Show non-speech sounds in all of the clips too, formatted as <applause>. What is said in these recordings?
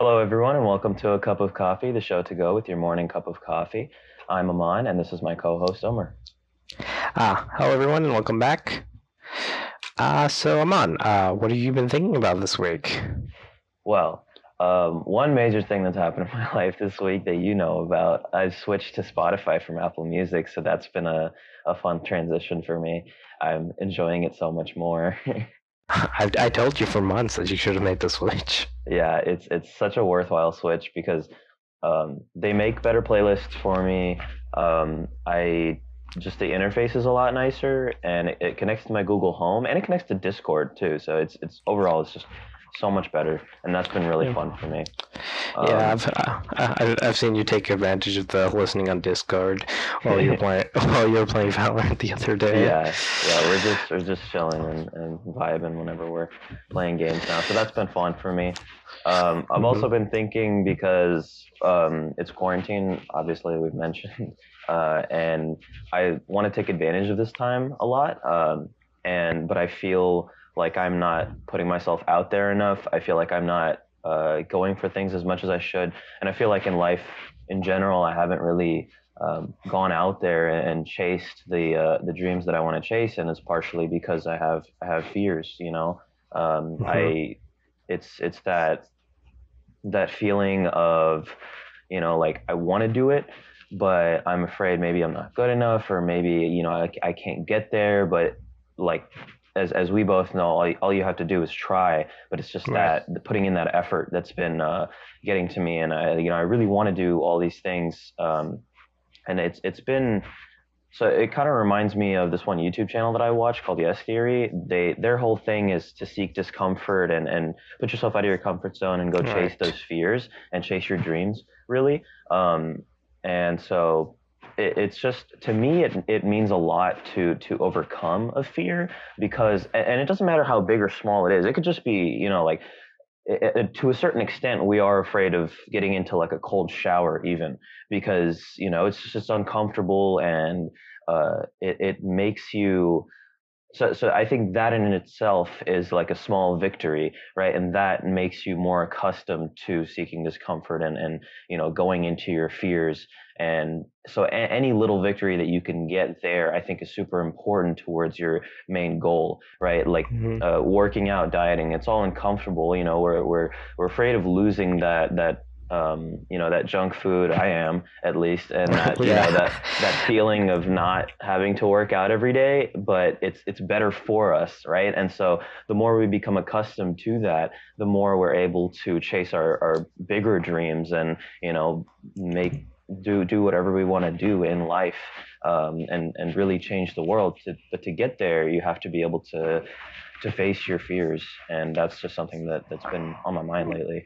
Hello, everyone, and welcome to A Cup of Coffee, the show to go with your morning cup of coffee. I'm Amaan, and this is my co host, Umar. Ah, hello, everyone, and welcome back. Uh, so, Amaan, uh, what have you been thinking about this week? Well, um, one major thing that's happened in <laughs> my life this week that you know about, I've switched to Spotify from Apple Music, so that's been a, a fun transition for me. I'm enjoying it so much more. <laughs> <laughs> I, I told you for months that you should have made the switch. yeah, it's it's such a worthwhile switch because um, they make better playlists for me. Um, I just the interface is a lot nicer, and it, it, connects to my Google Home, and it connects to Discord too. So it's it's overall it's just so much better, and that's been really fun for me. Um, yeah, I've uh, I've seen you take advantage of the listening on Discord while you're <laughs> playing while you're playing Valorant the other day. Yeah, yeah, we're just we're just chilling and, and vibing whenever we're playing games now. So that's been fun for me. Um, I've mm-hmm. also been thinking because um, it's quarantine. Obviously, we've mentioned, <laughs> uh, and I want to take advantage of this time a lot. Um, and but I feel like I'm not putting myself out there enough. I feel like I'm not uh, going for things as much as I should, and I feel like in life in general, I haven't really um, gone out there and chased the uh, the dreams that I want to chase, and it's partially because I have I have fears. You know, um, mm-hmm. I it's it's that that feeling of you know like I want to do it, but I'm afraid maybe I'm not good enough, or maybe you know I, I can't get there, but like as as we both know, all, all you have to do is try. But it's just right. that putting in that effort that's been uh, getting to me, and I you know I really want to do all these things, um, and it's it's been. So it kind of reminds me of this one YouTube channel that I watch called Yes Theory. They their whole thing is to seek discomfort and and put yourself out of your comfort zone and go right. chase those fears and chase your dreams really. Um, and so it's just to me it, it means a lot to to overcome a fear because and it doesn't matter how big or small it is. It could just be you know like it, it, to a certain extent we are afraid of getting into like a cold shower even because you know it's just uncomfortable and uh, it, it makes you so so i think that in itself is like a small victory right? And that makes you more accustomed to seeking discomfort and and you know going into your fears. And so a- any little victory that you can get there i think is super important towards your main goal right? Like mm-hmm. uh, working out dieting it's all uncomfortable you know? We're we're we're afraid of losing that that um, you know that junk food i am at least and that yeah. you know that that feeling of not having to work out every day but it's it's better for us right? And so the more we become accustomed to that the more we're able to chase our, our bigger dreams and you know make do do whatever we want to do in life um, and and really change the world to, but to get there you have to be able to to face your fears. And that's just something that that's been on my mind lately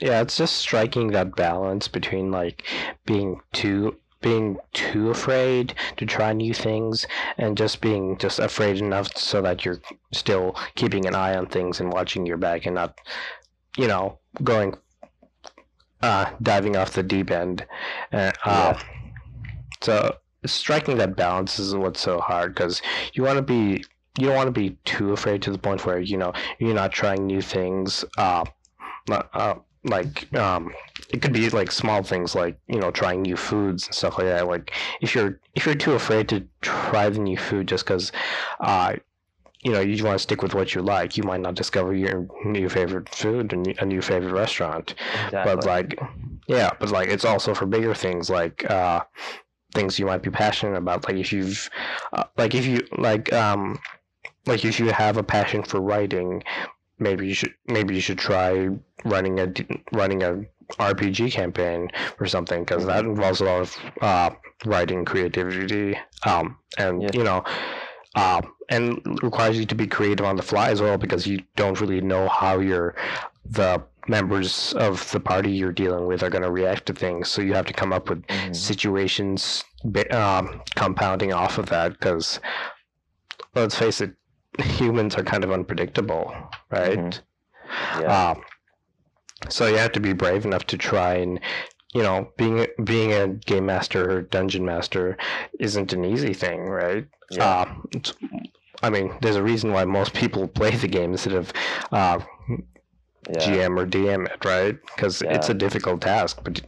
yeah, it's just striking that balance between like being too being too afraid to try new things and just being just afraid enough so that you're still keeping an eye on things and watching your back and not you know going uh diving off the deep end uh, yeah. so striking that balance is what's so hard because you want to be you don't want to be too afraid to the point where you know you're not trying new things uh, uh like um it could be like small things like you know trying new foods and stuff like that. Like if you're if you're too afraid to try the new food just because uh you know you want to stick with what you like you might not discover your new favorite food and a new favorite restaurant. Exactly. but like yeah but like it's also for bigger things like uh things you might be passionate about. Like if you've uh, like if you like um like if you have a passion for writing maybe you should maybe you should try running a running a RPG campaign or something because that involves a lot of uh, writing creativity um, and yeah. you know uh, and requires you to be creative on the fly as well because you don't really know how your the members of the party you're dealing with are going to react to things so you have to come up with mm-hmm. situations um, compounding off of that because let's face it humans are kind of unpredictable, right? Mm-hmm. Yeah. Um, so you have to be brave enough to try and, you know, being being a game master or dungeon master isn't an easy thing, right? Yeah. Uh, I mean, there's a reason why most people <laughs> play the game instead of uh, Yeah. GM or DM it, right? Because it's a difficult task, but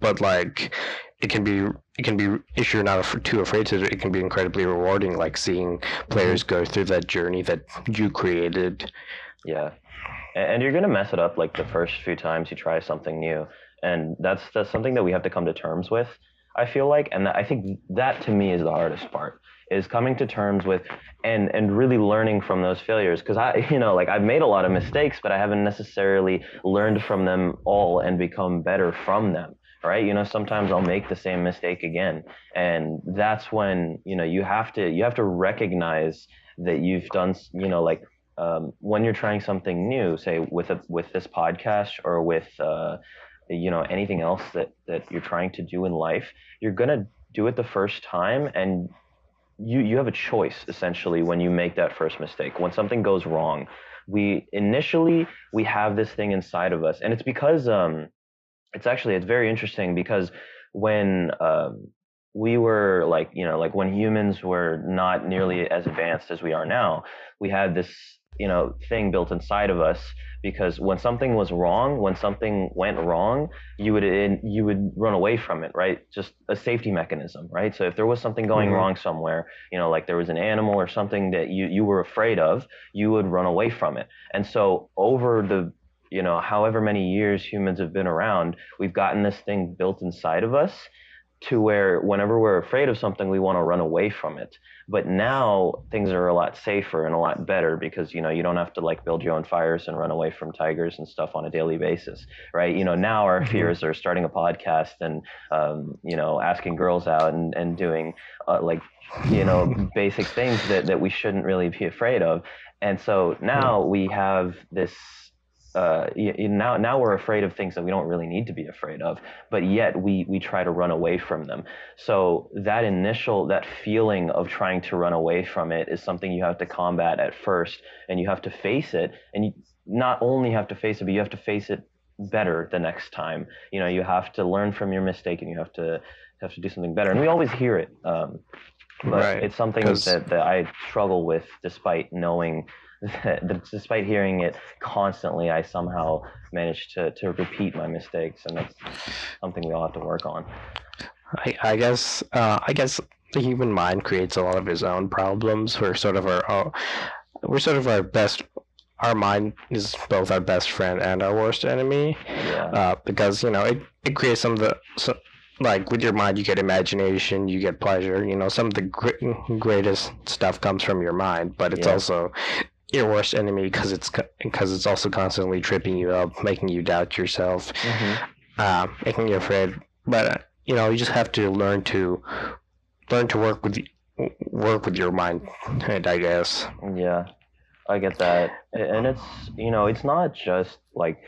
but like it can be it can be if you're not af- too afraid to, it can be incredibly rewarding. Like seeing players go through that journey that you created. Yeah, and you're gonna mess it up like the first few times you try something new, and that's that's something that we have to come to terms with. I feel like, and I think that to me is the hardest part is coming to terms with and and really learning from those failures because I <laughs> you know like I've made a lot of mistakes but I haven't necessarily learned from them all and become better from them right? You know sometimes I'll make the same mistake again. And that's when you know you have to you have to recognize that you've done you know like um, when you're trying something new say with a with this podcast or with uh, you know anything else that that you're trying to do in life you're gonna do it the first time and you you have a choice essentially when you make that first mistake when something goes wrong. We initially we have this thing inside of us and it's because um it's actually it's very interesting because when um we were like you know like when humans were not nearly as advanced as we are now we had this you know thing built inside of us because when something was wrong when something went wrong you would you would run away from it right? Just a safety mechanism right? So if there was something going Mhm. wrong somewhere you know like there was an animal or something that you you were afraid of you would run away from it. And so over the you know however many years humans have been around we've gotten this thing built inside of us to where whenever we're afraid of something we want to run away from it. But now things are a lot safer and a lot better because you know you don't have to like build your own fires and run away from tigers and stuff on a daily basis right? You know now our Mhm. fears are starting a podcast and um, you know asking girls out and, and doing uh, like you know <laughs> basic things that, that we shouldn't really be afraid of. And so now we have this uh, now now we're afraid of things that we don't really need to be afraid of but yet we we try to run away from them. So that initial that feeling of trying to run away from it is something you have to combat at first and you have to face it and you not only have to face it but you have to face it better the next time. You know you have to learn from your mistake and you have to have to do something better. And we always hear it um, but Right, it's something that, that I struggle with despite knowing <laughs> despite hearing it constantly I somehow manage to, to repeat my mistakes and that's something we all have to work on I, I guess uh, I guess the human mind creates a lot of its own problems. We're sort of our we're sort of our best. Our mind is both our best friend and our worst enemy. yeah uh, because you know it, it creates some of the so, like with your mind you get imagination you get pleasure you know some of the gr- greatest stuff comes from your mind but it's Yeah. also your worst enemy because it's because it's also constantly tripping you up making you doubt yourself. Mhm. uh, making you afraid. But uh, you know you just have to learn to learn to work with work with your mind i guess. Yeah, I get that, and it's you know it's not just like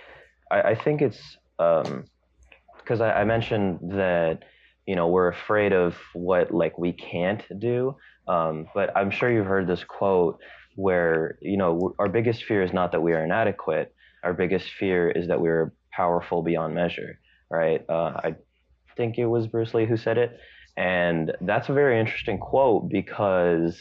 I, I think it's because I, I mentioned that you know we're afraid of what like we can't do, um, but I'm sure you've heard this quote where you know our biggest fear is not that we are inadequate, our biggest fear is that we're powerful beyond measure, right? Uh, I think it was Bruce Lee who said it, and that's a very interesting quote because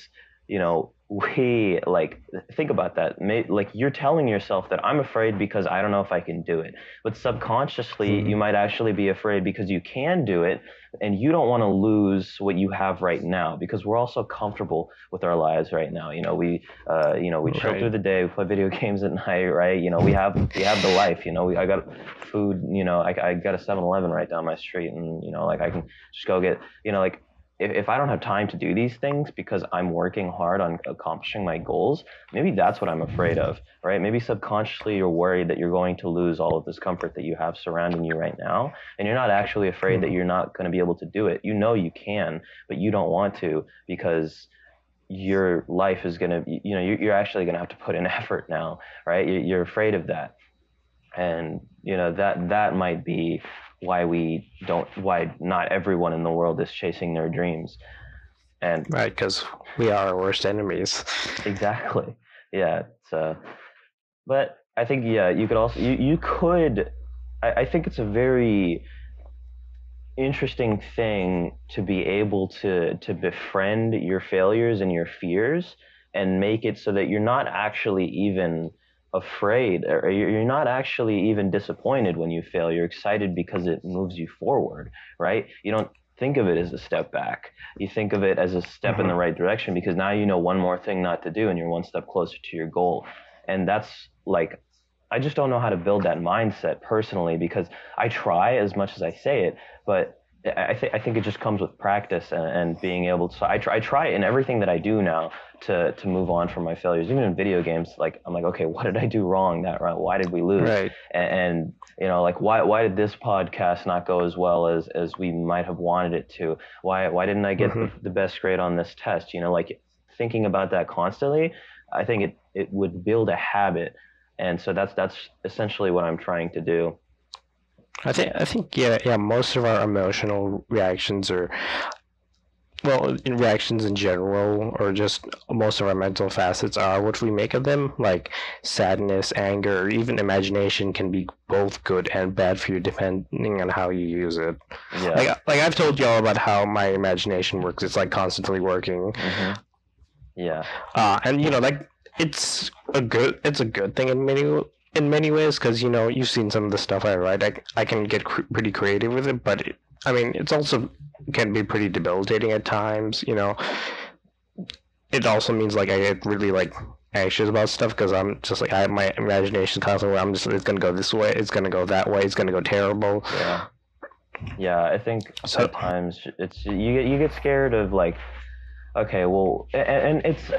you know <laughs> we like think about that May, like you're telling yourself that i'm afraid because i don't know if i can do it but subconsciously Mhm. you might actually be afraid because you can do it and you don't want to lose what you have right now because we're all so comfortable with our lives right now. You know we uh, you know we chill Right. through the day we play video <laughs> games at night right? You know we have we have the life you know? We, i got food you know I, I got a 7-eleven right down my street and you know like i can just go get you know like if, if I don't have time to do these things because I'm working hard on accomplishing my goals, maybe that's what I'm afraid of, right? Maybe subconsciously you're worried that you're going to lose all of this comfort that you have surrounding you right now. And you're not actually afraid that mm-hmm. you're not going to be able to do it. You know you can, but you don't want to because your life is going to, you know, you're, you're actually going to have to put in <laughs> effort now, right? You- You're afraid of that. And, you know, that, that might be why we don't, why not everyone in the world is chasing their dreams. And right because we are our worst enemies <laughs> Exactly. Yeah. It's, uh, but I think yeah, you could also you you could. I, I think it's a very interesting thing to be able to to befriend your failures and your fears and make it so that you're not actually even afraid or you're you're not actually even disappointed when you fail. You're excited because it moves you forward, right? You don't think of it as a step back. You think of it as a step in the mm-hmm. right direction because now you know one more thing not to do and you're one step closer to your goal. And that's like I just don't know how to build that mindset personally because I try as much as I say it, but I think I think it just comes with practice and, and being able to. So I try, I try in everything that I do now to to move on from my failures. Even in video games, like I'm like, okay, what did I do wrong that round? Why did we lose? Right. And, and you know, like why why did this podcast not go as well as as we might have wanted it to? Why why didn't I get Mhm. the, the best grade on this test? You know, like thinking about that constantly, I think it it would build a habit. And so that's that's essentially what I'm trying to do. I think I think yeah yeah most of our emotional reactions are well in reactions in general or just most of our mental facets are what we make of them. Like sadness anger or even imagination can be both good and bad for you depending on how you use it. Yeah. like like I've told y'all about how my imagination works. It's like constantly working. Hmm Yeah. uh, and you know like it's a good it's a good thing in many in many ways because you know you've seen some of the stuff I write I, I can get cr- pretty creative with it but it, I mean it's also can be pretty debilitating at times you know it also means like I get really like anxious about stuff because I'm just like I have my imagination constantly I'm just it's gonna go this way it's gonna go that way it's gonna go terrible Yeah. Yeah, I think So- at times it's you get you get scared of like, okay, well, a- a- and it's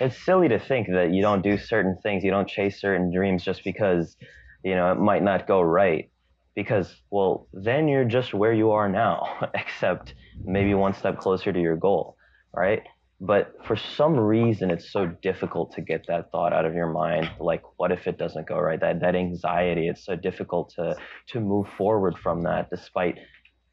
it's silly to think that you don't do certain things, you don't chase certain dreams just because you know it might not go right. Because well, then you're just where you are now, <laughs> except maybe one step closer to your goal, right? But for some reason, it's so difficult to get that thought out of your mind. Like, what if it doesn't go right? That that anxiety. It's so difficult to to move forward from that despite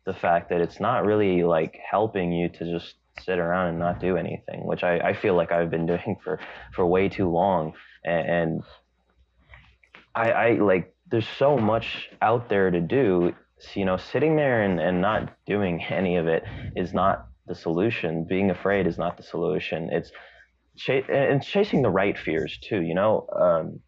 the fact that it's not really like helping you to just sit around and not do anything which i, I feel like i've been doing <laughs> for for way too long. And, and i i like there's so much out there to do. So, you know sitting there and, and not doing <laughs> any of it is not the solution. Being afraid is not the solution. It's cha- and chasing the right fears too you know? Um,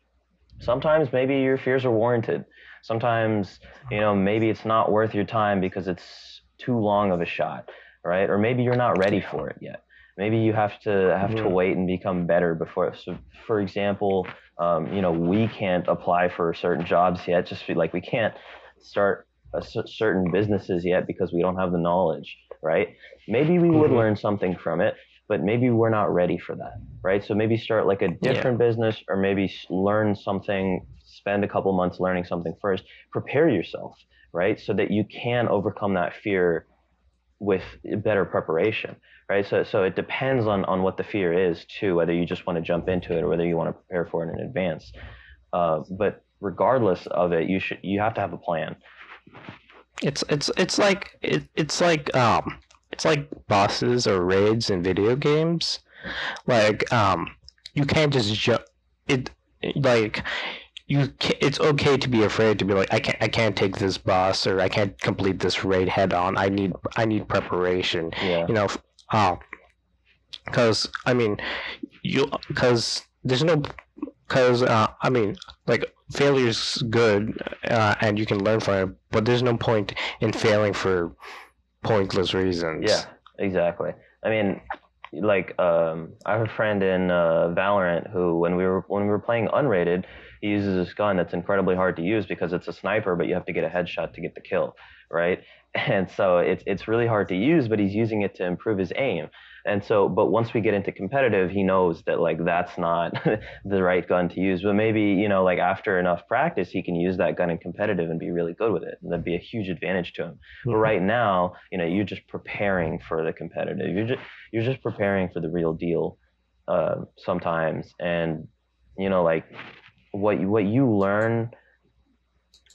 sometimes maybe your fears are warranted. Sometimes you know maybe it's not worth your time because it's too long of a shot right? Or maybe you're not ready for it yet. Maybe you have to have to Mhm. wait and become better before so for example um, you know we can't apply for certain jobs yet just like we can't start a certain businesses yet because we don't have the knowledge right? Maybe we would Mhm. learn something from it but maybe we're not ready for that right? So maybe start like a different business or maybe learn something spend a couple months learning something first. Prepare yourself right? So that you can overcome that fear with better preparation right? So so it depends on on what the fear is too whether you just want to jump into it or whether you want to prepare for it in advance. Uh, but regardless of it you should you have to have a plan. It's it's it's like it, it's like um it's like bosses or raids in video games. Like um you can't just jump it like you it's okay to be afraid to be like I can't I can't take this boss or I can't complete this raid head on. I need I need preparation. yeah You know, uh, cuz I mean you cuz there's no cuz uh, I mean like failure's good uh, and you can learn from it, but there's no point in failing for pointless reasons. Yeah, exactly. I mean, like um, I have a friend in uh, Valorant who, when we were when we were playing unrated, he uses this gun that's incredibly hard to use because it's a sniper, but you have to get a headshot to get the kill, right? <laughs> And so it's it's really hard to use, but he's using it to improve his aim. And so, but once we get into competitive, he knows that like that's not <laughs> the right gun to use. But maybe you know, like after enough practice, he can use that gun in competitive and be really good with it, and that'd be a huge advantage to him. But right now, you know, you're just preparing for the competitive. You're just you're just preparing for the real deal uh, sometimes, and you know, like what you, what you learn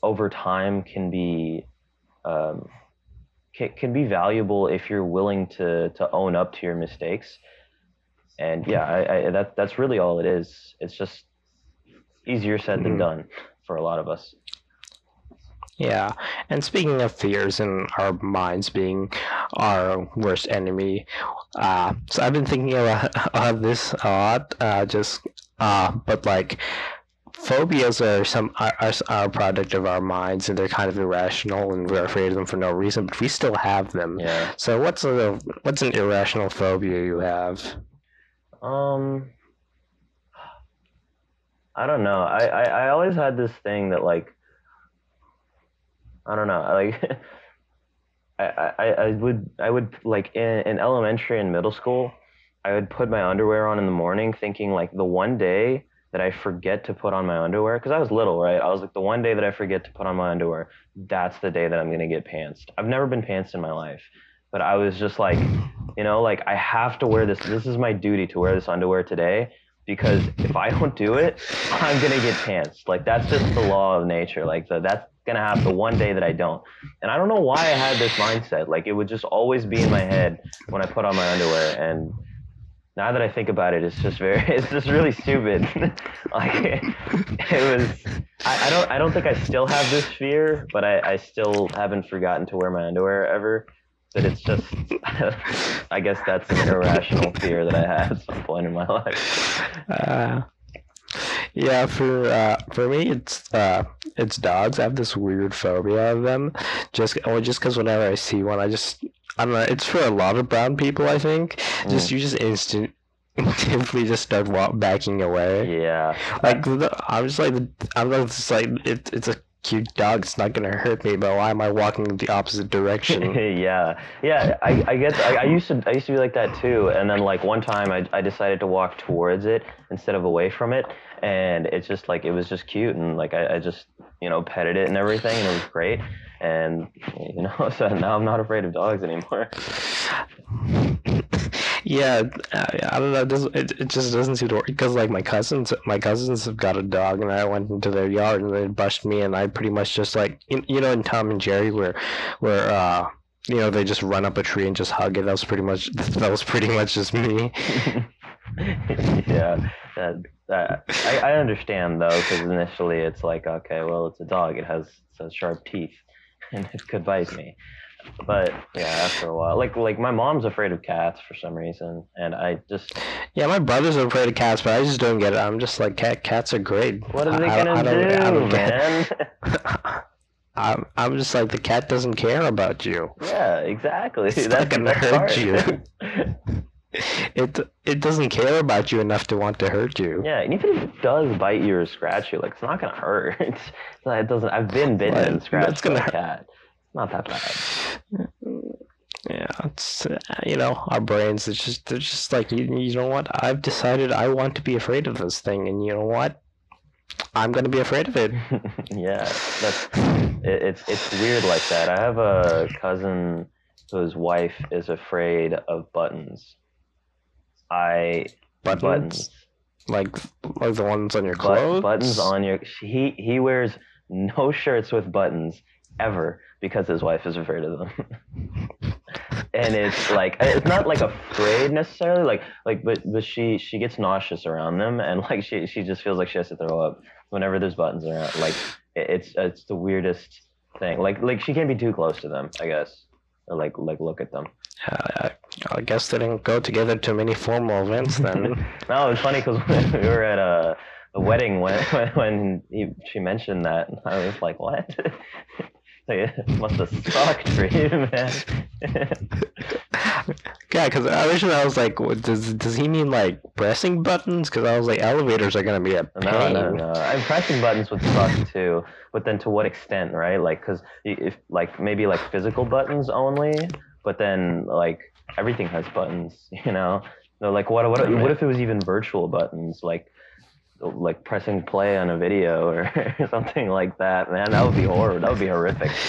over time can be um, can, can be valuable if you're willing to to own up to your mistakes. And yeah, I, I, that that's really all it is. It's just easier said than Mhm. done for a lot of us. Yeah, and speaking of fears and our minds being our worst enemy, uh, so I've been thinking about, <laughs> about this a lot. Uh, just, uh, but like, phobias are some are, are, are a product of our minds, and they're kind of irrational, and we're afraid of them for no reason. But we still have them. Yeah. So what's a what's an irrational phobia you have? Um, I don't know. I, I, I always had this thing that like, I don't know. Like, <laughs> I, I, I would I would like in, in elementary and middle school, I would put my underwear on in the morning, thinking like the one day that I forget to put on my underwear, because I was little, right? I was like the one day that I forget to put on my underwear, that's the day that I'm gonna get pantsed. I've never been pantsed in my life, but I was just like, you know, like I have to wear this. This is my duty to wear this underwear today because if I don't do it, I'm gonna get pantsed. Like that's just the law of nature. Like the, that's gonna happen the one day that I don't. And I don't know why I had this mindset. Like it would just always be in my head when I put on my underwear. And now that I think about it, it's just very, <laughs> it's just really stupid. <laughs> like it was. I, I don't. I don't think I still have this fear, but I, I still haven't forgotten to wear my underwear ever. But it's just, <laughs> I guess that's an irrational fear that I had at some point in my life. Uh, yeah, for uh, for me, it's uh, it's dogs. I have this weird phobia of them, just or just because whenever I see one, I just I don't know. It's for a lot of brown people, I think. Just mm. you just instant <laughs> instinctively just start walk, backing away. Yeah. Like the, I'm just like I'm not just like it, it's a cute dog. It's not gonna hurt me, but why am I walking the opposite direction? <laughs> yeah, yeah. I, I guess I, I used to I used to be like that too. And then like one time I, I decided to walk towards it instead of away from it, and it's just like it was just cute and like I, I just you know petted it and everything, and it was great. And you know, <laughs> so now I'm not afraid of dogs anymore. yeah, I, don't know. It, it, it just doesn't seem to work because like my cousins, my cousins have got a dog, and I went into their yard and they brushed me, and I pretty much just like you, you know in Tom and Jerry where where uh you know they just run up a tree and just hug it. That was pretty much that was pretty much just me. <laughs> <laughs> yeah, that, that I, I understand though because initially it's like okay, well it's a dog, it has, has sharp teeth, <laughs> and it could bite me. But yeah, after a while, like like my mom's afraid of cats for some reason, and I just Yeah, my brothers are afraid of cats, but I just don't get it. I'm just like cat. Cats are great. what are they I- gonna I I do, don't man? <laughs> I'm I'm just like the cat doesn't care about you. yeah, exactly. It's That's not gonna hurt part. you. <laughs> It it doesn't care about you enough to want to hurt you. Yeah, and even if it does bite you or scratch you, like it's not gonna hurt. <laughs> It's not, it doesn't. I've been bitten Well, and scratched by gonna a hurt. cat. It's not that bad. Yeah, it's uh, you know our brains. It's just they're just like you. You know what? I've decided I want to be afraid of this thing, and you know what? I'm gonna be afraid of it. <laughs> yeah, that's it, it's it's weird like that. I have a cousin whose wife is afraid of buttons. I Buttons, like like the ones on your but- clothes. buttons on your. He he wears no shirts with buttons ever because his wife is afraid of them. <laughs> and it's like it's not like afraid necessarily like like but but she she gets nauseous around them and like she she just feels like she has to throw up whenever there's buttons around like it- it's it's the weirdest thing like like she can't be too close to them i guess or like like look at them Uh, I guess they didn't go together to many formal events then. <laughs> no it's funny because <laughs> we were at uh, a a wedding when <laughs> when, when he, she mentioned that and i was like what like, it must have sucked for you man yeah, because originally I was like, what, does does he mean like pressing buttons? Because I was like, elevators are gonna be a No, pain. no, no. I'm pressing buttons would suck too, but then to what extent, right? Like, because if like maybe like physical buttons only, but then like everything has buttons, <laughs> you know? No, like what what what if it was even virtual buttons, like like pressing play on a video <laughs> or something like that? Man, that would be horror. That would be horrific. <laughs>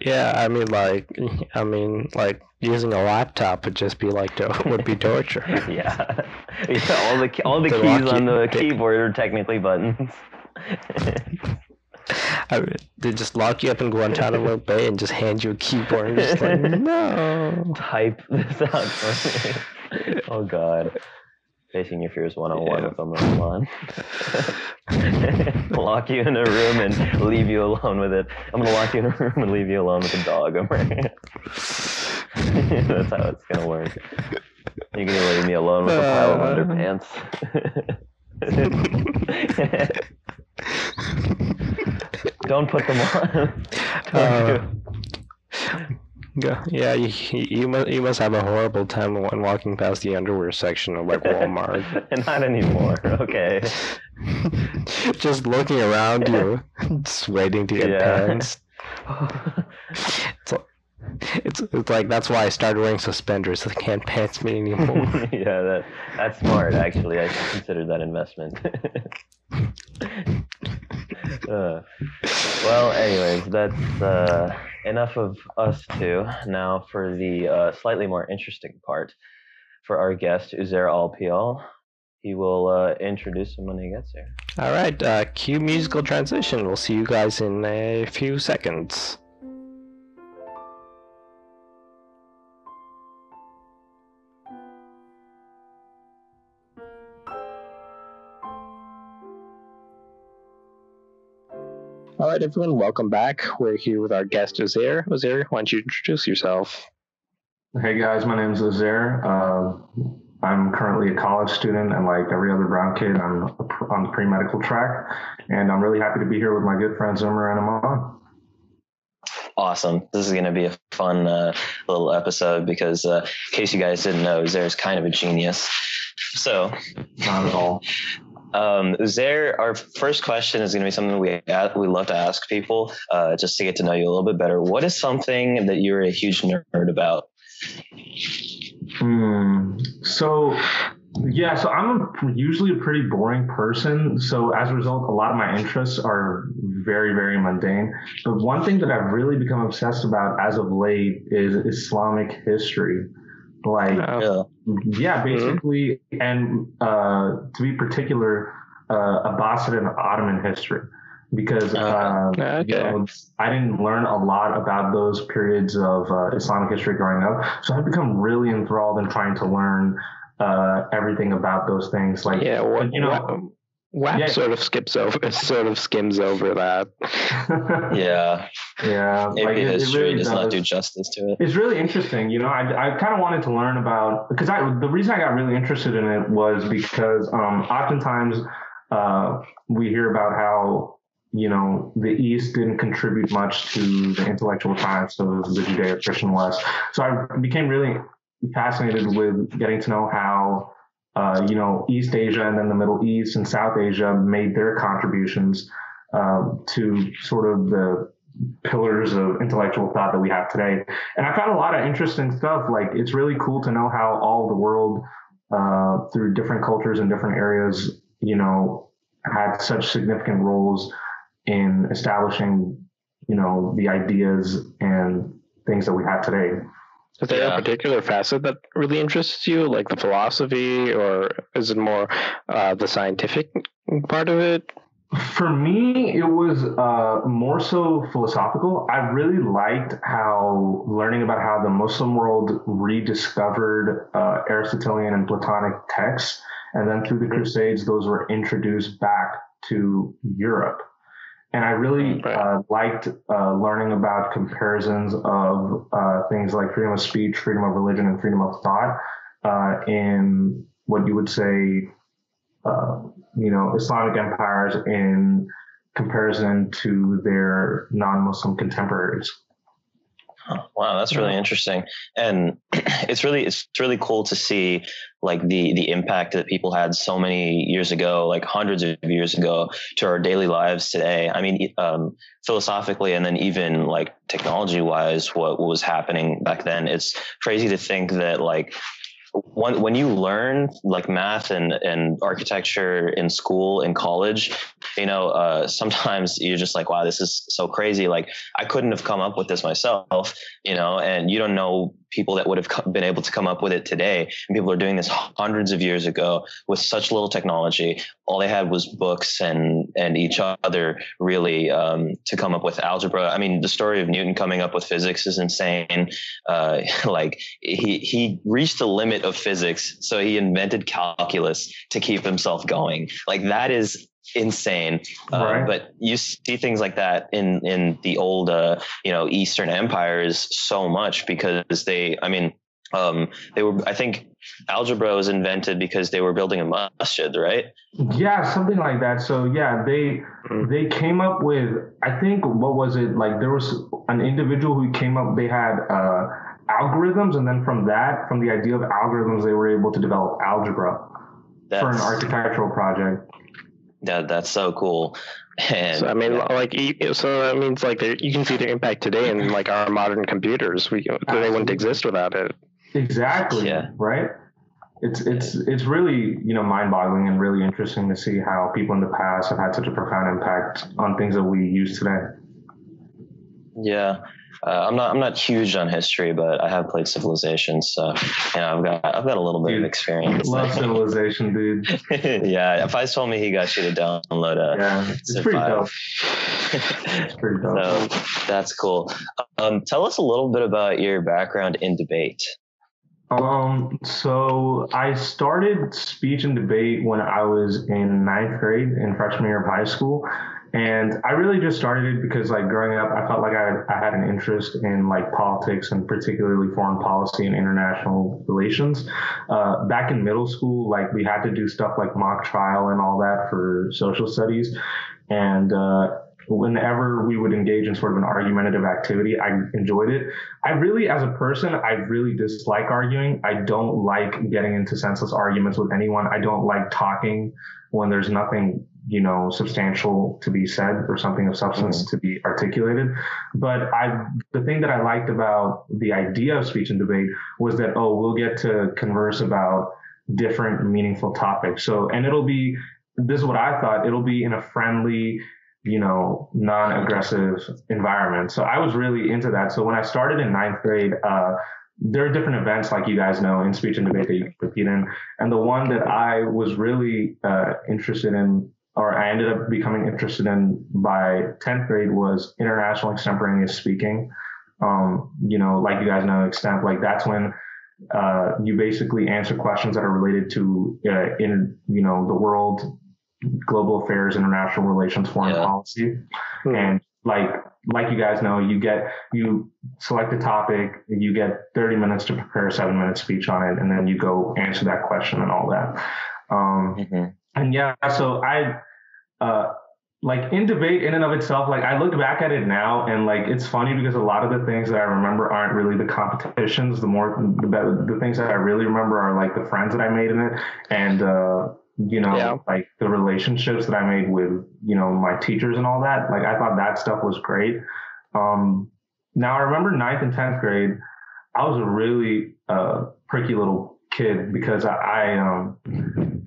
Yeah, I mean, like, I mean, like using a laptop would just be like would be torture. Yeah, yeah. All the all the The keys on the- keyboard are technically buttons. I mean, they just lock you up in Guantanamo <laughs> Bay and just hand you a keyboard and just like, <laughs> no. type this out for me. oh god. Facing your fears one on one with Oman. <laughs> lock you in a room and leave you alone with it. I'm gonna lock you in a room and leave you alone with a dog. I'm right. That's how it's gonna work. You're gonna leave me alone with a pile of Uh. underpants. Don't put them on. <laughs> Uh, yeah, yeah, you, you must you must have a horrible time when walking past the underwear section of like Walmart. <laughs> Not anymore. Okay. <laughs> just looking around you, just waiting to get Yeah. pants. It's, like- it's it's like that's why I started wearing suspenders. They can't pants me anymore. yeah, that that's smart. Actually, I should consider that investment. Uh, well, anyways, that's uh, enough of us two. Now for the uh, slightly more interesting part, for our guest Uzair Alpial. He will uh, introduce him when he gets here. All right, uh, cue musical transition. We'll see you guys in a few seconds. All right, everyone, welcome back. We're here with our guest, Uzair. Uzair, why don't you introduce yourself? Hey guys, my name is Uzair. Uh, I'm currently a college student, and like every other brown kid, I'm on the pre medical track. And I'm really happy to be here with my good friend Zoomer and Amaan. Awesome. This is going to be a fun uh, little episode because, uh, in case you guys didn't know, Uzair's kind of a genius. So, Not at all. <laughs> Um, Uzair, our first question is going to be something we we love to ask people, uh, just to get to know you a little bit better. What is something that you're a huge nerd about? Hmm. So, yeah, so I'm usually a pretty boring person. So, as a result, a lot of my interests are very, very mundane. But one thing that I've really become obsessed about as of late is Islamic history. Like, Yeah. Yeah, basically, and uh, to be particular, uh, Abbasid and Ottoman history, because uh, you Okay. know, I didn't learn a lot about those periods of uh, Islamic history growing up, so I've become really enthralled in trying to learn uh, everything about those things. Like, yeah, what, you know, WHAP Yeah. sort of skips over, <laughs> sort of skims over that. <laughs> Yeah, yeah, maybe like, it- it history really does not do justice to it. It's really interesting. You know, I, I kind of wanted to learn about because I the reason I got really interested in it was because um, oftentimes uh, we hear about how you know the East didn't contribute much to the intellectual types of the Judeo-Christian West. So I became really fascinated with getting to know how. Uh, you know, East Asia and then the Middle East and South Asia made their contributions um, to sort of the pillars of intellectual thought that we have today. And I found a lot of interesting stuff. Like it's really cool to know how all the world, uh, through different cultures and different areas, you know, had such significant roles in establishing, you know, the ideas and things that we have today. Is there Yeah. a particular facet that really interests you, like the philosophy, or is it more uh, the scientific part of it? For me, it was uh, more so philosophical. I really liked how learning about how the Muslim world rediscovered uh, Aristotelian and Platonic texts, and then through the Crusades, those were introduced back to Europe. And I really uh, liked uh, learning about comparisons of uh, things like freedom of speech, freedom of religion, and freedom of thought uh, in what you would say uh, you know, Islamic empires in comparison to their non-Muslim contemporaries. Wow, that's really interesting, and <clears throat> it's really it's really cool to see like the the impact that people had so many years ago, like hundreds of years ago, to our daily lives today. I mean, um, philosophically, and then even like technology wise, what, what was happening back then. It's crazy to think that like when, when you learn like math and, and architecture in school in college, you know, uh, sometimes you're just like, wow, this is so crazy. Like I couldn't have come up with this myself, you know, and you don't know people that would have been able to come up with it today. And people are doing this hundreds of years ago with such little technology. All they had was books and, and each other really, um, to come up with algebra. I mean, the story of Newton coming up with physics is insane. Uh, <laughs> like he, he reached the limit of physics. So he invented calculus to keep himself going. Like that is insane. Uh, Right. But you see things like that in, in the old, uh, you know, Eastern empires so much because they, I mean, um, they were I think algebra was invented because they were building a masjid, right? Yeah, something like that. So yeah, they Mhm. they came up with I think what was it like there was an individual who came up they had uh, algorithms and then from that from the idea of algorithms they were able to develop algebra for an architectural project. that, that's so cool. And So I mean, yeah, like, e- so that means like you can see the impact today in like our modern computers. We they wouldn't exist without it. Exactly. Yeah. Right. It's it's it's really you know mind-boggling and really interesting to see how people in the past have had such a profound impact on things that we use today. yeah. Uh, I'm not I'm not huge on history, but I have played Civilization, so yeah, I've got I've got a little bit Dude, of experience. Love <laughs> civilization, dude. <laughs> yeah, if I told me he got you to download a Yeah, it's pretty 5. dope. It's pretty <laughs> dope. so that's cool. Um, tell us a little bit about your background in debate. Um, so I started speech and debate when I was in ninth grade in freshman year of high school. And I really just started it because like growing up, I felt like I, I had an interest in like politics and particularly foreign policy and international relations. Uh, back in middle school, like we had to do stuff like mock trial and all that for social studies. And, uh, whenever we would engage in sort of an argumentative activity, I enjoyed it. I really, as a person, I really dislike arguing. I don't like getting into senseless arguments with anyone. I don't like talking when there's nothing, you know, substantial to be said or something of substance mm-hmm. to be articulated. But I, the thing that I liked about the idea of speech and debate was that, oh, we'll get to converse about different meaningful topics. So, and it'll be, this is what I thought, it'll be in a friendly, you know, non-aggressive environment. So I was really into that. So when I started in ninth grade, uh, there are different events, like you guys know, in speech and debate that you compete in. And the one that I was really uh, interested in, or I ended up becoming interested in by 10th grade, was international extemporaneous speaking. Um, you know, like you guys know, extemp, like that's when uh, you basically answer questions that are related to, uh, in you know, the world, global affairs, international relations, foreign Yeah. policy, Hmm. and like like you guys know, you get you select a topic, you get 30 minutes to prepare a seven minute speech on it, and then you go answer that question and all that. Um, Mhm. and yeah, so I, uh, like in debate in and of itself, like I look back at it now and like it's funny because a lot of the things that I remember aren't really the competitions. The more the better, the things that I really remember are like the friends that I made in it and uh, you know Yeah. like the relationships that I made with you know my teachers and all that. Like I thought that stuff was great. Um, now I remember ninth and tenth grade, I was a really uh, pricky little kid because I, I um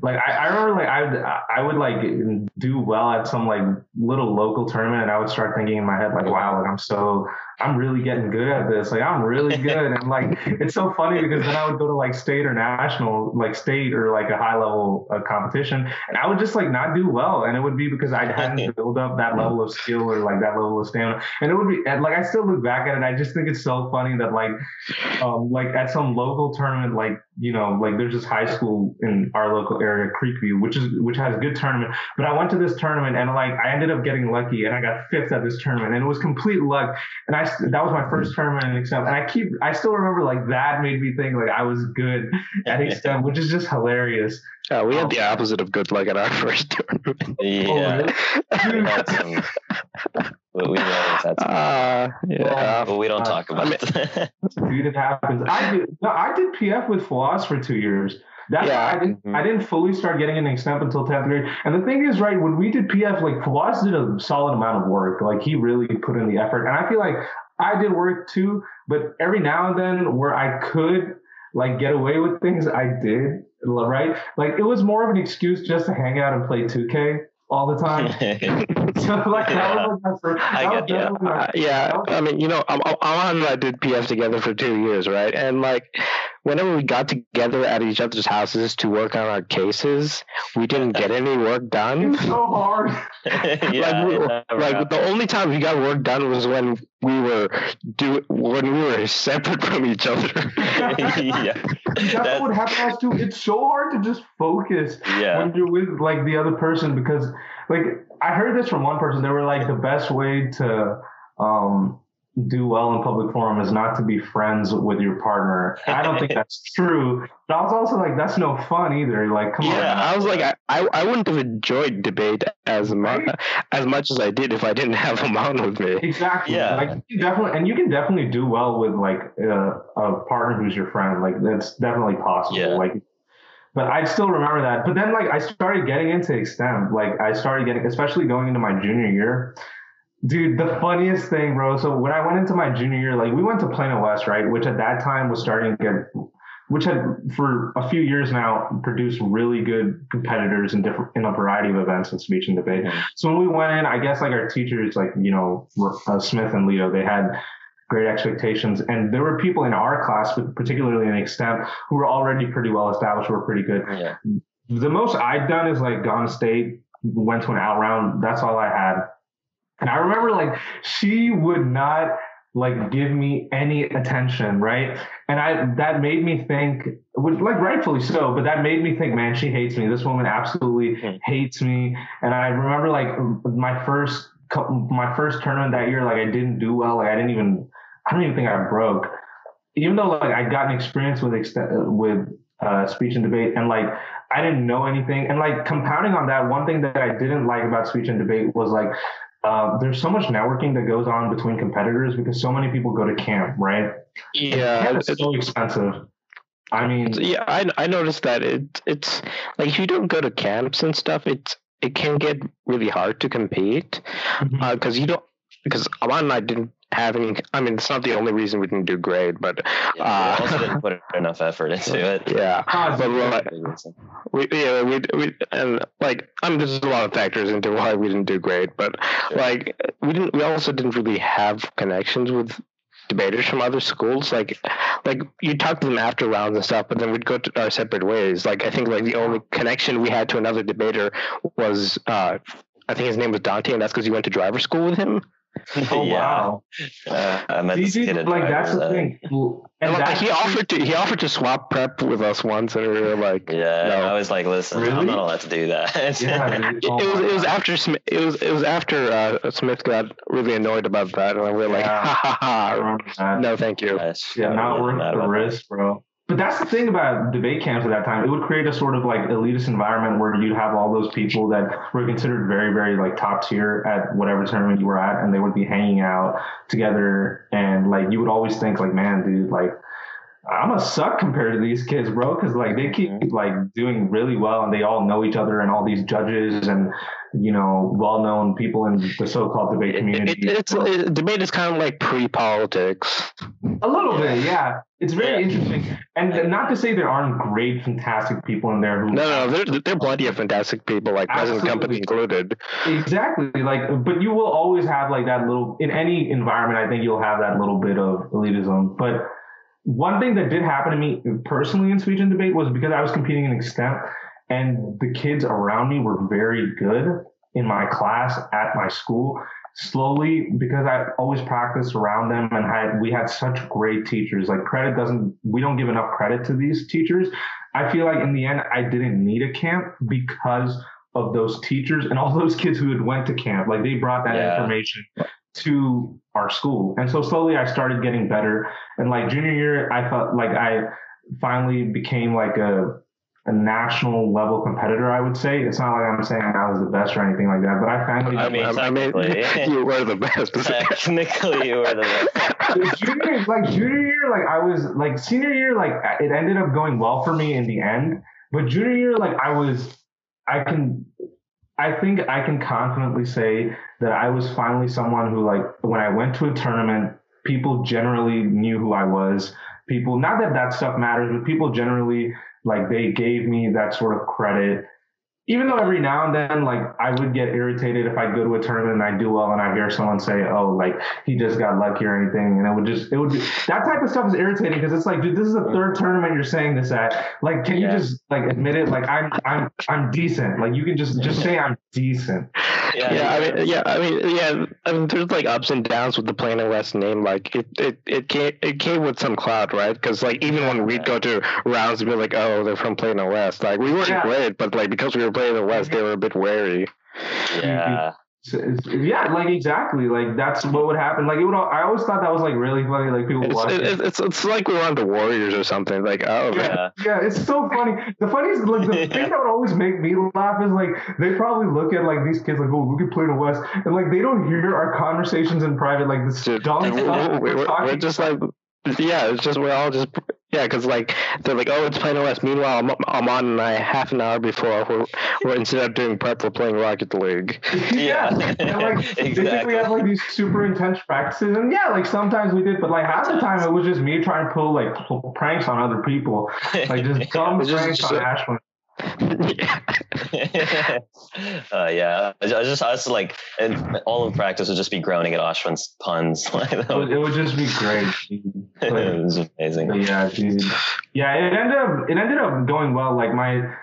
like I, I remember like I would I would like do well at some like little local tournament and I would start thinking in my head like wow like I'm so I'm really getting good at this. Like I'm really <laughs> good. And like it's so funny because then I would go to like state or national like state or like a high level uh, competition. And I would just like not do well. And it would be because I hadn't <laughs> built up that level of skill or like that level of stamina. And it would be and like I still look back at it and I just think it's so funny that like um like at some local tournament like you know like there's this high school in our local area Creekview which is which has a good tournament. But I went to this tournament and like I ended up getting lucky and I got fifth at this tournament. And it was complete luck. And I that was my first tournament in extemp and I keep I still remember like that made me think like I was good at <laughs> extemp which is just hilarious Uh, we had the opposite of good luck at our <laughs> first tournament. Yeah, Oh, we had some. we we always had some, Uh, yeah. but we don't uh, talk about it. <laughs> dude it happens I did no I did PF with Floss for two years that's Yeah. why I didn't Mhm. I didn't fully start getting into extemp until 10th grade and the thing is right when we did PF like Floss did a solid amount of work like he really put in the effort and I feel like I did work too but every now and then where I could like get away with things I did right like it was more of an excuse just to hang out and play 2K all the time <laughs> <laughs> so like that was like my first I get ya. definitely my- Uh, yeah, I mean, you know, Am- Am- Amaan and I did PF together for two years, right? And like, whenever we got together at each other's houses to work on our cases, we didn't get any work done. it's so hard <laughs> yeah, like, we, like happened. the only time we got work done was when we were do when we were separate from each other. <laughs> <laughs> yeah, That's, That's- what happens too. It's so hard to just focus yeah. when you're with like the other person because like I heard this from one person. They were like the best way to um do well in public forum is not to be friends with your partner. I don't think <laughs> that's true. But I was also like, that's no fun either. Like, come Yeah, on. Yeah, I was like, I, I, I wouldn't have enjoyed debate as much Right? as much as I did if I didn't have him on with me. Exactly. Yeah. Like you definitely, and you can definitely do well with like uh, a partner who's your friend. Like that's definitely possible. Yeah. Like, but I still remember that. But then like I started getting into extem. Like I started getting, especially going into my junior year. Dude, the funniest thing, bro. So when I went into my junior year, like we went to Plano West, right, which at that time was starting to get, which had for a few years now produced really good competitors in different in a variety of events in speech and debate. Mhm. So when we went in, I guess like our teachers, like you know uh, Smith and Leo, they had great expectations, and there were people in our class, particularly in extemp, who were already pretty well established, were pretty good. Yeah. The most I'd done is like gone to state, went to an out round. That's all I had. And I remember like she would not like give me any attention, right? And I that made me think, which like rightfully so, but that made me think, man, she hates me. This woman absolutely Hmm. hates me. And I remember like my first my first tournament that year, like I didn't do well. Like I didn't even I don't even think I broke. Even though like I'd gotten experience with with uh, speech and debate, and like I didn't know anything. And like compounding on that, one thing that I didn't like about speech and debate was like uh, there's so much networking that goes on between competitors because so many people go to camp, right? Yeah, Camp it's, so expensive. I mean, yeah, I I noticed that it it's like if you don't go to camps and stuff, it's it can get really hard to compete because you don't because Amaan and I didn't have any. I mean, it's not the only reason we didn't do great, but Yeah, Uh, we also didn't put <laughs> enough effort into it. yeah, Ah, but like, we yeah we we and like I mean, there's a lot of factors into why we didn't do great, but Sure. like we didn't we also didn't really have connections with debaters from other schools like like you talk to them after rounds and stuff but then we'd go to our separate ways like i think like the only connection we had to another debater was uh i think his name was dante and that's because you went to driver school with him <laughs> oh yeah. wow. Uh, I met this See, kid at like that's the Drivers, thing. and And like, that's he offered to he offered to swap prep with us once and we were like Yeah, No. I was like, listen, Really? I'm not allowed to do that. <laughs> Yeah, <laughs> dude. it, Oh it was it was God. after Smith it was it was after uh, Smith got really annoyed about that and we were like Yeah. ha ha I ha remember that. no thank you Yes, Yeah, not worth the about that. risk, bro. But that's the thing about debate camps at that time. It would create a sort of like elitist environment where you'd have all those people that were considered very, very like top tier at whatever tournament you were at, and they would be hanging out together. And like you would always think like, man, dude, like I'm a suck compared to these kids, bro, because like they keep Mhm. like doing really well, and they all know each other, and all these judges and you know well-known people in the so-called debate community. it, it's it, debate is kind of like pre-politics A little bit, yeah. It's very Yeah. interesting, and not to say there aren't great, fantastic people in there who. No, no, there, there are plenty of fantastic people, like present company included. Exactly, like, but you will always have like that little in any environment. I think you'll have that little bit of elitism. But one thing that did happen to me personally in speech and debate was because I was competing in extemp, and the kids around me were very good in my class at my school. Slowly, because I always practiced around them and had we had such great teachers. Like credit doesn't we don't give enough credit to these teachers. I feel like in the end I didn't need a camp because of those teachers and all <laughs> those kids who had went to camp. Like they brought that Yeah. information to our school. And so slowly I started getting better. And like junior year, I felt like I finally became like a a national level competitor, I would say. It's not like I'm saying I was the best or anything like that, but I finally I mean, I mean, <laughs> you were the best. <laughs> Technically, you were the best. junior, like junior year, like I was like senior year, like it ended up going well for me in the end. But junior year, like I was, I can, I think I can confidently say that I was finally someone who, like, when I went to a tournament, people generally knew who I was. People, not that that stuff matters, but people generally like they gave me that sort of credit. Even though every now and then, like I would get irritated if I go to a tournament and I do well and I hear someone say, "Oh, like he just got lucky" or anything, and it would just, it would be that type of stuff is irritating because it's like, dude, this is the third tournament you're saying this at. Like, can you just like admit it? Like, I'm, I'm, I'm decent. Like, you can just, just say I'm decent. Yeah, Yeah, I mean, yeah, I mean, yeah. I mean, there's like ups and downs with the Plano West name. Like it, it, it came, it came with some cloud, right? Because like even when we'd go to rounds, we'd be like, oh, they're from Plano West. Like we weren't Yeah. great, but like because we were Plano West, they were a bit wary. yeah. Yeah, like exactly, like that's what would happen. Like it would. I always thought that was like really funny. Like people it's, watch it, it. it's it's like we're on the Warriors or something. Like oh man. Yeah. Yeah, it's so funny. The funniest, like the <laughs> thing that would always make me laugh is like they probably look at like these kids like, oh, look at Plano West, and like they don't hear our conversations in private, like this Dude, dumb dude, stuff. we're, we're, talking we're just like yeah, it's just we're all just yeah, because like they're like oh it's Plano West. Meanwhile, I'm, I'm on and I half an hour before we're, we're instead of doing prep, we're playing Rocket League. <laughs> yeah, Yeah. <laughs> and like they think Exactly. we have like these super intense practices, and yeah, like sometimes we did, but like half the time it was just me trying to pull like pranks on other people, like just <laughs> dumb It's just- pranks on Ashwin. Yeah. uh, yeah, I just, I was like, and all of practice would just be groaning at Ashwin's puns. <laughs> It would, it would just be great. <laughs> it was amazing. Yeah, dude. Yeah, it ended up it ended up going well. Like my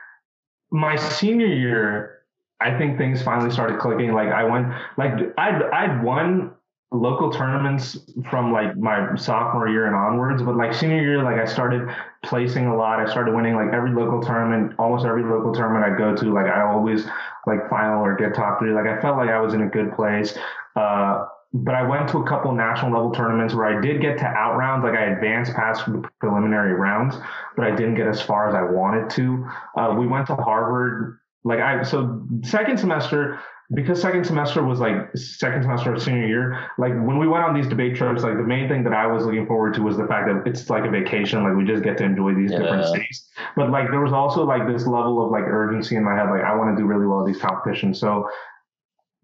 my senior year, I think things finally started clicking. Like I went like I'd I'd won local tournaments from like my sophomore year and onwards, but like senior year, like I started placing a lot. I started winning like every local tournament, almost every local tournament I go to. Like I always like final or get top three. Like I felt like I was in a good place. Uh, but I went to a couple national level tournaments where I did get to out rounds. Like I advanced past the preliminary rounds, but I didn't get as far as I wanted to. Uh, we went to Harvard. Like I, so second semester, because second semester was like second semester of senior year, like when we went on these debate trips, like the main thing that I was looking forward to was the fact that it's like a vacation. Like we just get to enjoy these different Yeah. cities. But like there was also like this level of like urgency in my head. Like I want to do really well at these competitions. So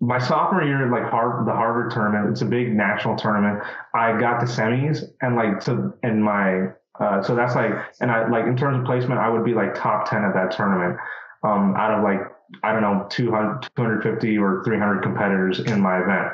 my sophomore year, like Harvard, the Harvard tournament, it's a big national tournament. I got to semis and like so in my uh, so that's like and I like in terms of placement, I would be like top ten at that tournament. Um, out of like I don't know 200, 250 or 300 competitors in my event.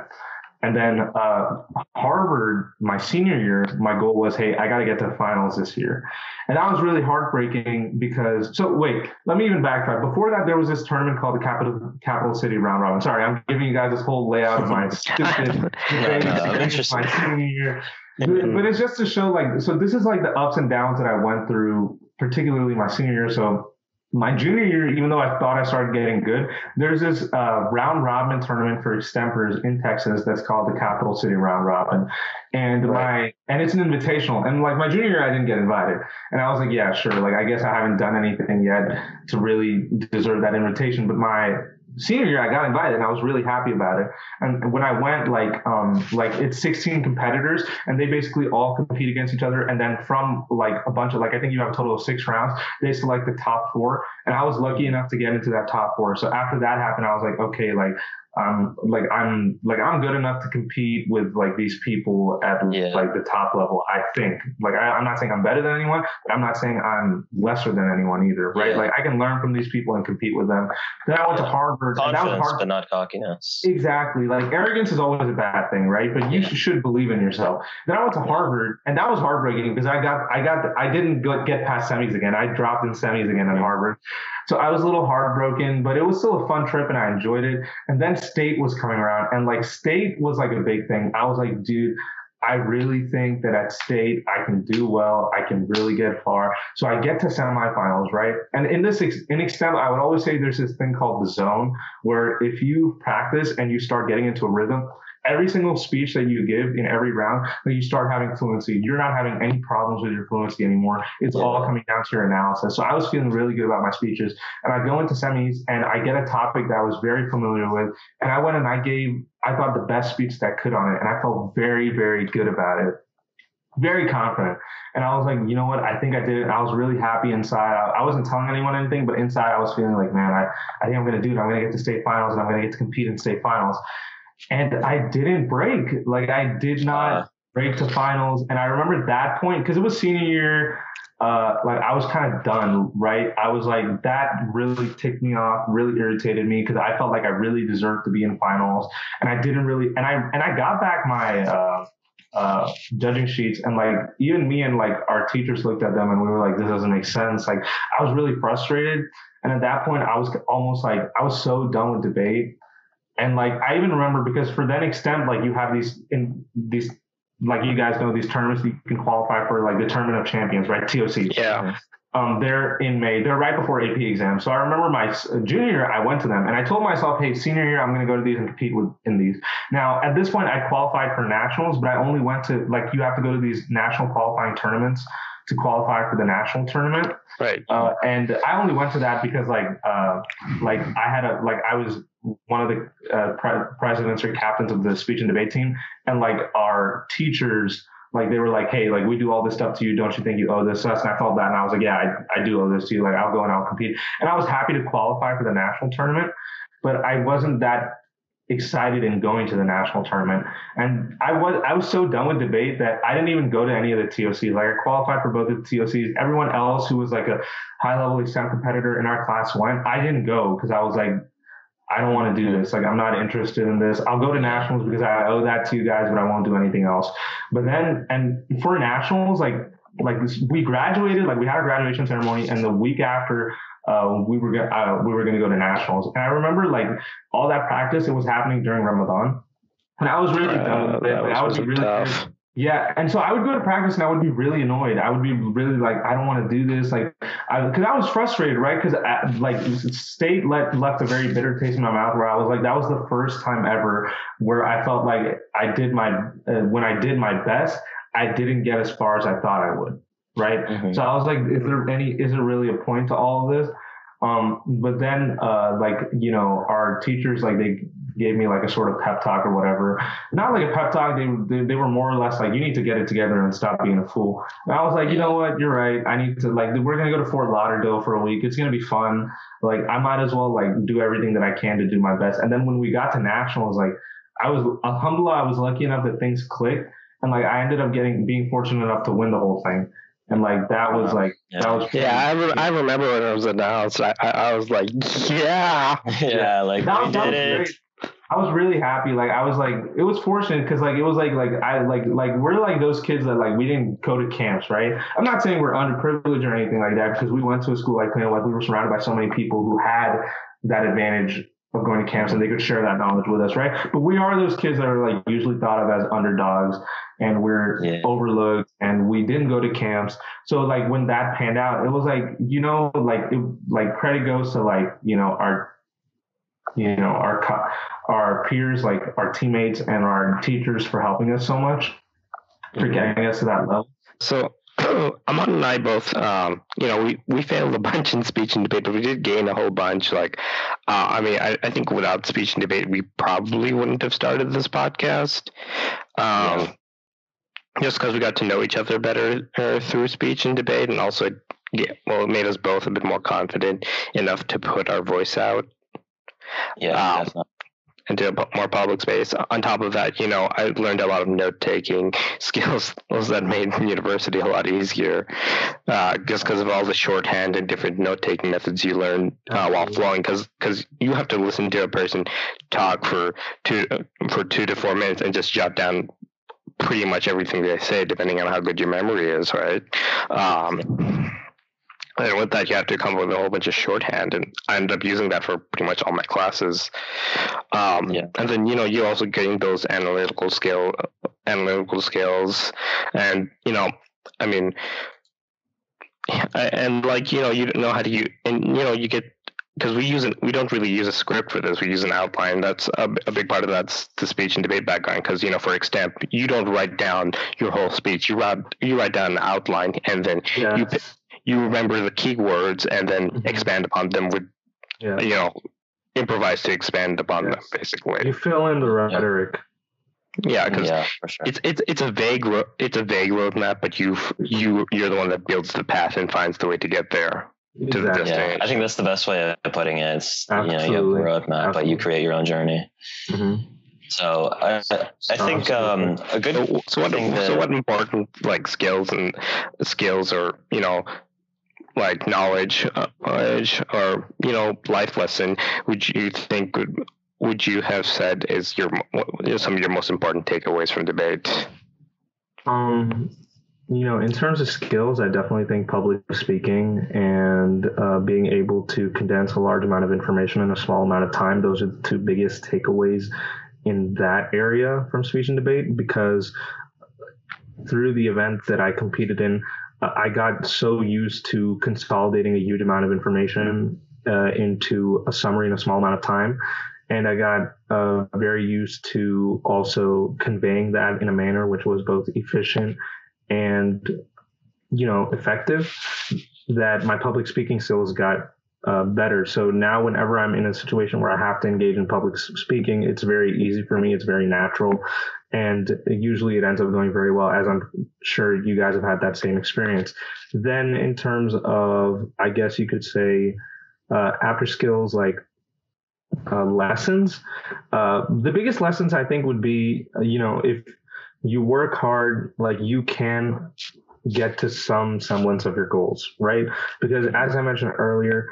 And then uh, Harvard, my senior year, my goal was, hey, I got to get to finals this year. And that was really heartbreaking because, so wait, let me even backtrack. Before that, there was this tournament called the Capital Capital City Round Robin. Sorry, I'm giving you guys this whole layout of my <laughs> stupid <laughs> no, I'm experience my senior year. But, but it's just to show, like, so this is like the ups and downs that I went through, particularly my senior year. So my junior year, even though I thought I started getting good, there's this uh, round robin tournament for extempers in Texas that's called the Capital City Round Robin, and my and it's an invitational. And like my junior year, I didn't get invited, and I was like, yeah, sure. Like I guess I haven't done anything yet to really deserve that invitation. But my senior year, I got invited, and I was really happy about it. And when I went, like um like it's 16 competitors, and they basically all compete against each other, and then from like a bunch of like I think you have a total of six rounds, they select the top four, and I was lucky enough to get into that top four. So after that happened, I was like, okay, like um like I'm like I'm good enough to compete with like these people at Yeah. like the top level. I think like I, I'm not saying I'm better than anyone, but I'm not saying I'm lesser than anyone either, right? Yeah. Like I can learn from these people and compete with them. Then I went to Yeah. Harvard, and that was Confidence, but not cockiness. Exactly. Like arrogance is always a bad thing, right? But you should believe in yourself. Then I went to Harvard, and that was heartbreaking because I got, I got, I didn't get past semis again. I dropped in semis again at Harvard, so I was a little heartbroken. But it was still a fun trip, and I enjoyed it. And then state was coming around, and like state was like a big thing. I was like, dude. I really think that at state I can do well. I can really get far. So I get to semifinals, right? And in this ex- in extemp, I would always say there's this thing called the zone where if you practice and you start getting into a rhythm, every single speech that you give in every round, then you start having fluency. You're not having any problems with your fluency anymore. It's all coming down to your analysis. So I was feeling really good about my speeches. And I go into semis and I get a topic that I was very familiar with. And I went and I gave, I thought the best speech that I could on it. And I felt very, very good about it. Very confident. And I was like, you know what? I think I did it. I was really happy inside. I, I wasn't telling anyone anything, but inside I was feeling like, man, I, I think I'm going to do it. I'm going to get to state finals and I'm going to get to compete in state finals and I didn't break. Like I did not break to finals. And I remember that point because it was senior year. Uh, like I was kind of done, right? I was like that really ticked me off, really irritated me because I felt like I really deserved to be in finals, and I didn't really. And I and I got back my uh, uh, judging sheets, and like even me and like our teachers looked at them, and we were like, this doesn't make sense. Like I was really frustrated, and at that point, I was almost like I was so done with debate. And like I even remember because for that extemp, like you have these in these like you guys know these tournaments you can qualify for like the tournament of champions, right? TOC. Yeah. Um, they're in May. They're right before AP exams. So I remember my junior year, I went to them and I told myself, hey, senior year, I'm going to go to these and compete with in these. Now, at this point, I qualified for nationals, but I only went to like you have to go to these national qualifying tournaments to qualify for the national tournament. Right. Uh, and I only went to that because like uh, like I had a like I was one of the uh, pre- presidents or captains of the speech and debate team, and like our teachers like they were like, hey, like we do all this stuff to you. Don't you think you owe this to us? And I felt that, and I was like, yeah, I, I do owe this to you. Like I'll go and I'll compete. And I was happy to qualify for the national tournament, but I wasn't that excited in going to the national tournament. And I was I was so done with debate that I didn't even go to any of the TOCs. Like I qualified for both the TOCs. Everyone else who was like a high level extemp competitor in our class went. I didn't go because I was like, I don't want to do this. Like I'm not interested in this. I'll go to nationals because I owe that to you guys, but I won't do anything else. But then and for nationals, like like we graduated, like we had a graduation ceremony, and the week after uh, we were go- uh, we were going to go to nationals. And I remember like all that practice. It was happening during Ramadan, and I was really Uh, done with it. was I would really tough. yeah, and so I would go to practice and I would be really annoyed. I would be really like, I don't want to do this, like, because I, was frustrated, right? Because like state let, left a very bitter taste in my mouth, where I was like, that was the first time ever where I felt like I did my uh, when I did my best, I didn't get as far as I thought I would, right? Mhm. So I was like, is there any, is there really a point to all of this? Um, but then, uh, like, you know, our teachers, like, they gave me like a sort of pep talk or whatever. Not like a pep talk. They, they, they were more or less like, you need to get it together and stop being a fool. And I was like, you know what? You're right. I need to, like, we're going to go to Fort Lauderdale for a week. It's going to be fun. Like, I might as well, like, do everything that I can to do my best. And then when we got to nationals, like, I was, alhamdulillah, I was lucky enough that things clicked. And like, I ended up getting, being fortunate enough to win the whole thing. And like, that was like, that Yeah. was, Yeah, I, re- I remember when it was announced. I, I, I was like, yeah. <laughs> yeah, like that, we that did was it. great. I was really happy. Like I was like, it was fortunate because like it was like like I like like we're like those kids that like we didn't go to camps, right? I'm not saying we're underprivileged or anything like that because we went to a school like you know like we were surrounded by so many people who had that advantage of going to camps and they could share that knowledge with us, right? But we are those kids that are like usually thought of as underdogs and we're Yeah. overlooked and we didn't go to camps. So like when that panned out, it was like, you know, like it, like credit goes to like, you know, our you know, our our peers, like our teammates and our teachers for helping us so much, for getting us to that level. So <clears throat> Amaan and I both, um, you know, we, we failed a <laughs> bunch in speech and debate, but we did gain a whole bunch. Like, uh, I mean, I, I think without speech and debate, we probably wouldn't have started this podcast. Um, Yeah. Just because we got to know each other better uh, through speech and debate, and also, yeah, well, it made us both a bit more confident enough to put our voice out Yeah, Um, into a more public space. On top of that, you know, I learned a lot of note taking <laughs> skills that made <laughs> university a lot easier, uh, just because of all the shorthand and different note taking methods you learn uh, while Absolutely. flowing. Because you have to listen to a person talk for two for two to four minutes and just jot down pretty much everything they say, depending on how good your memory is, right? Um, and with that, you have to come up with a whole bunch of shorthand, and I ended up using that for pretty much all my classes. Um, Yeah. And then you know you also gain those analytical skill, analytical skills, and you know, I mean, and like you know you know how to you and you know you get because we use it we don't really use a script for this we use an outline that's a, a big part of that's the speech and debate background because you know for extemp you don't write down your whole speech you write you write down an outline and then Yeah. you you remember the key words and then Mhm. expand upon them with Yeah. you know improvise to expand upon them basically You fill in the rhetoric. yeah because Yeah, sure. it's it's it's a vague ro- it's a vague roadmap but you you you're the one that builds the path and finds the way to get there to the destination. Yeah, I think that's the best way of putting it. It's you know you have Absolutely. a roadmap, but you create your own journey. Mhm. So I I think um, a good So, so what thing so what important like skills and skills or you know like knowledge uh, knowledge or you know life lesson would you think would would you have said is your mo- what some of your most important takeaways from debate? Um, you know, in terms of skills, I definitely think public speaking and uh, being able to condense a large amount of information in a small amount of time, those are the two biggest takeaways in that area from speech and debate because through the event that I competed in, uh, I got so used to consolidating a huge amount of information uh, into a summary in a small amount of time. And I got uh, very used to also conveying that in a manner which was both efficient and, you know, effective. That my public speaking skills got uh, better. So now, whenever I'm in a situation where I have to engage in public speaking, it's very easy for me. It's very natural, and usually it ends up going very well. As I'm sure you guys have had that same experience. Then, in terms of, I guess you could say, uh, after skills like uh, lessons, uh, the biggest lessons I think would be, uh, you know, if you work hard, like you can get to some semblance of your goals, right? Because as I mentioned earlier,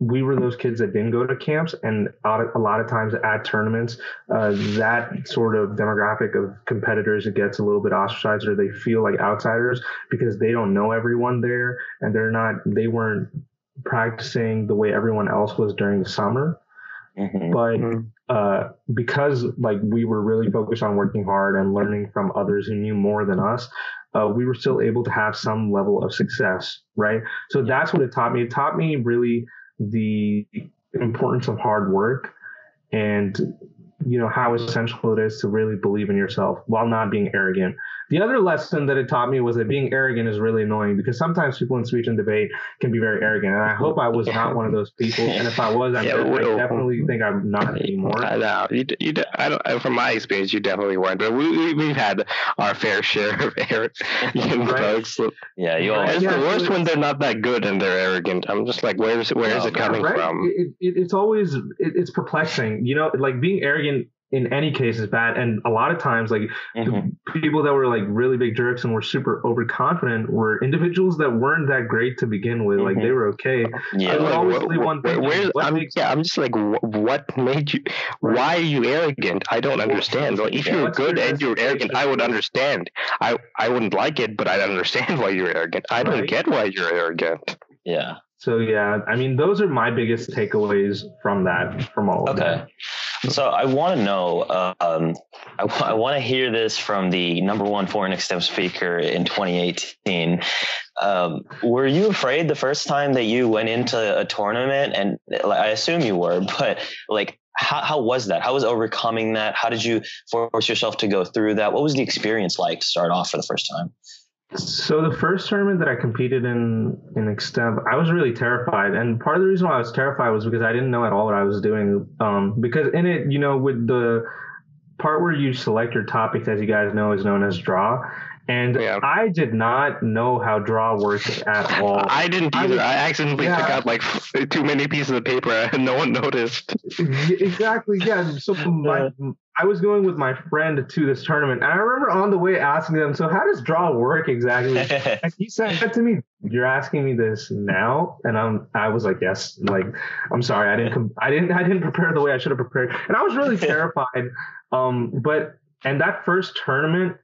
we were those kids that didn't go to camps and a lot of times at tournaments uh, that sort of demographic of competitors it gets a little bit ostracized or they feel like outsiders because they don't know everyone there and they're not they weren't practicing the way everyone else was during the summer mm-hmm. but mm-hmm. uh, because like we were really focused on working hard and learning from others who knew more than us uh, we were still able to have some level of success right so that's what it taught me it taught me really the importance of hard work and you know how essential it is to really believe in yourself while not being arrogant the other lesson that it taught me was that being arrogant is really annoying because sometimes people in speech and debate can be very arrogant. And I hope I was not one of those people. And if I was, I'm <laughs> yeah, I definitely think I'm not anymore. I know. You, you, I don't, uh, from my experience, you definitely weren't. But we, we, have had our fair share of <laughs> arrogant <laughs> right. folks. Yeah, you always. It's yeah, the worst when they're not that good and they're arrogant. I'm just like, where is it, where is it coming right? from? It, it, it's always, it, it's perplexing. You know, like being arrogant in any case is bad. And a lot of times, like mm-hmm. the people that were like really big jerks and were super overconfident were individuals that weren't that great to begin with. Mm-hmm. Like they mm-hmm. were okay. Yeah. Like, always what, one thing. Where, I'm, makes, yeah, I'm just like, what made you? Right. Why are you arrogant? I don't understand. Like, if yeah, you're good and you're arrogant, I would understand. I I wouldn't like it, but I understand why you're arrogant. I don't right. get why you're arrogant. Yeah. So yeah, I mean, those are my biggest takeaways from that, from all of that. okay. that. So I want to know, um, I, I want to hear this from the number one foreign extemp speaker in 2018. Um, were you afraid the first time that you went into a tournament? And I assume you were, but like, how, how was that? How was overcoming that? How did you force yourself to go through that? What was the experience like to start off for the first time? So the first tournament that I competed in in extemp, I was really terrified, and part of the reason why I was terrified was because I didn't know at all what I was doing. Um, because in it, you know, with the part where you select your topics, as you guys know, is known as draw. And yeah. I did not know how draw works at <laughs> all. I didn't either. I, I accidentally yeah. took out like too many pieces of paper <laughs> and no one noticed. Exactly. Yeah. So <laughs> my, I was going with my friend to this tournament, and I remember on the way asking them, "So how does draw work exactly?" <laughs> and he said to me, "You're asking me this now," and I'm I was like, "Yes." Like, I'm sorry, I didn't com- I didn't I didn't prepare the way I should have prepared, and I was really <laughs> terrified. Um, but and that first tournament,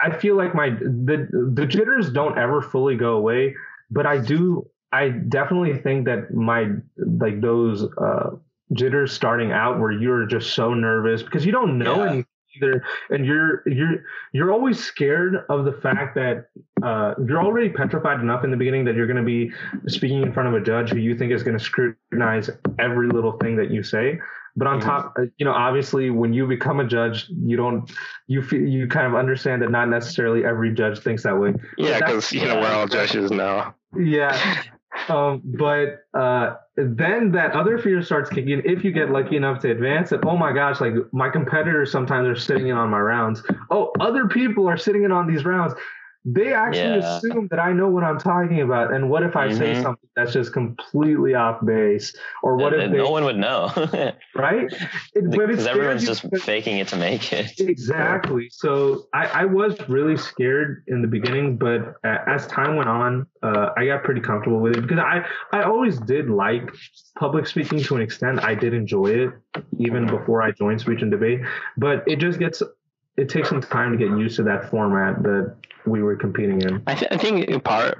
I feel like my the the jitters don't ever fully go away, but I do I definitely think that my like those uh jitters starting out where you're just so nervous because you don't know yeah. anything either. And you're you're you're always scared of the fact that uh, you're already petrified enough in the beginning that you're going to be speaking in front of a judge who you think is going to scrutinize every little thing that you say. But on mm-hmm. top uh, you know obviously when you become a judge you don't you feel you kind of understand that not necessarily every judge thinks that way. Yeah because you know we're all judges now. Yeah <laughs> um, but uh, then that other fear starts kicking in if you get lucky enough to advance that oh my gosh like my competitors sometimes are sitting in on my rounds. Oh other people are sitting in on these rounds they actually yeah. assume that I know what I'm talking about. And what if I mm-hmm. say something that's just completely off base? Or what and, if they, no one would know? <laughs> right? It, because everyone's just faking it to make it. <laughs> Exactly. So I, I, was really scared in the beginning, but as time went on, uh, I got pretty comfortable with it because I, I always did like public speaking to an extent. I did enjoy it even before I joined speech and debate, but it just gets it takes some time to get used to that format that we were competing in. I, th- I think part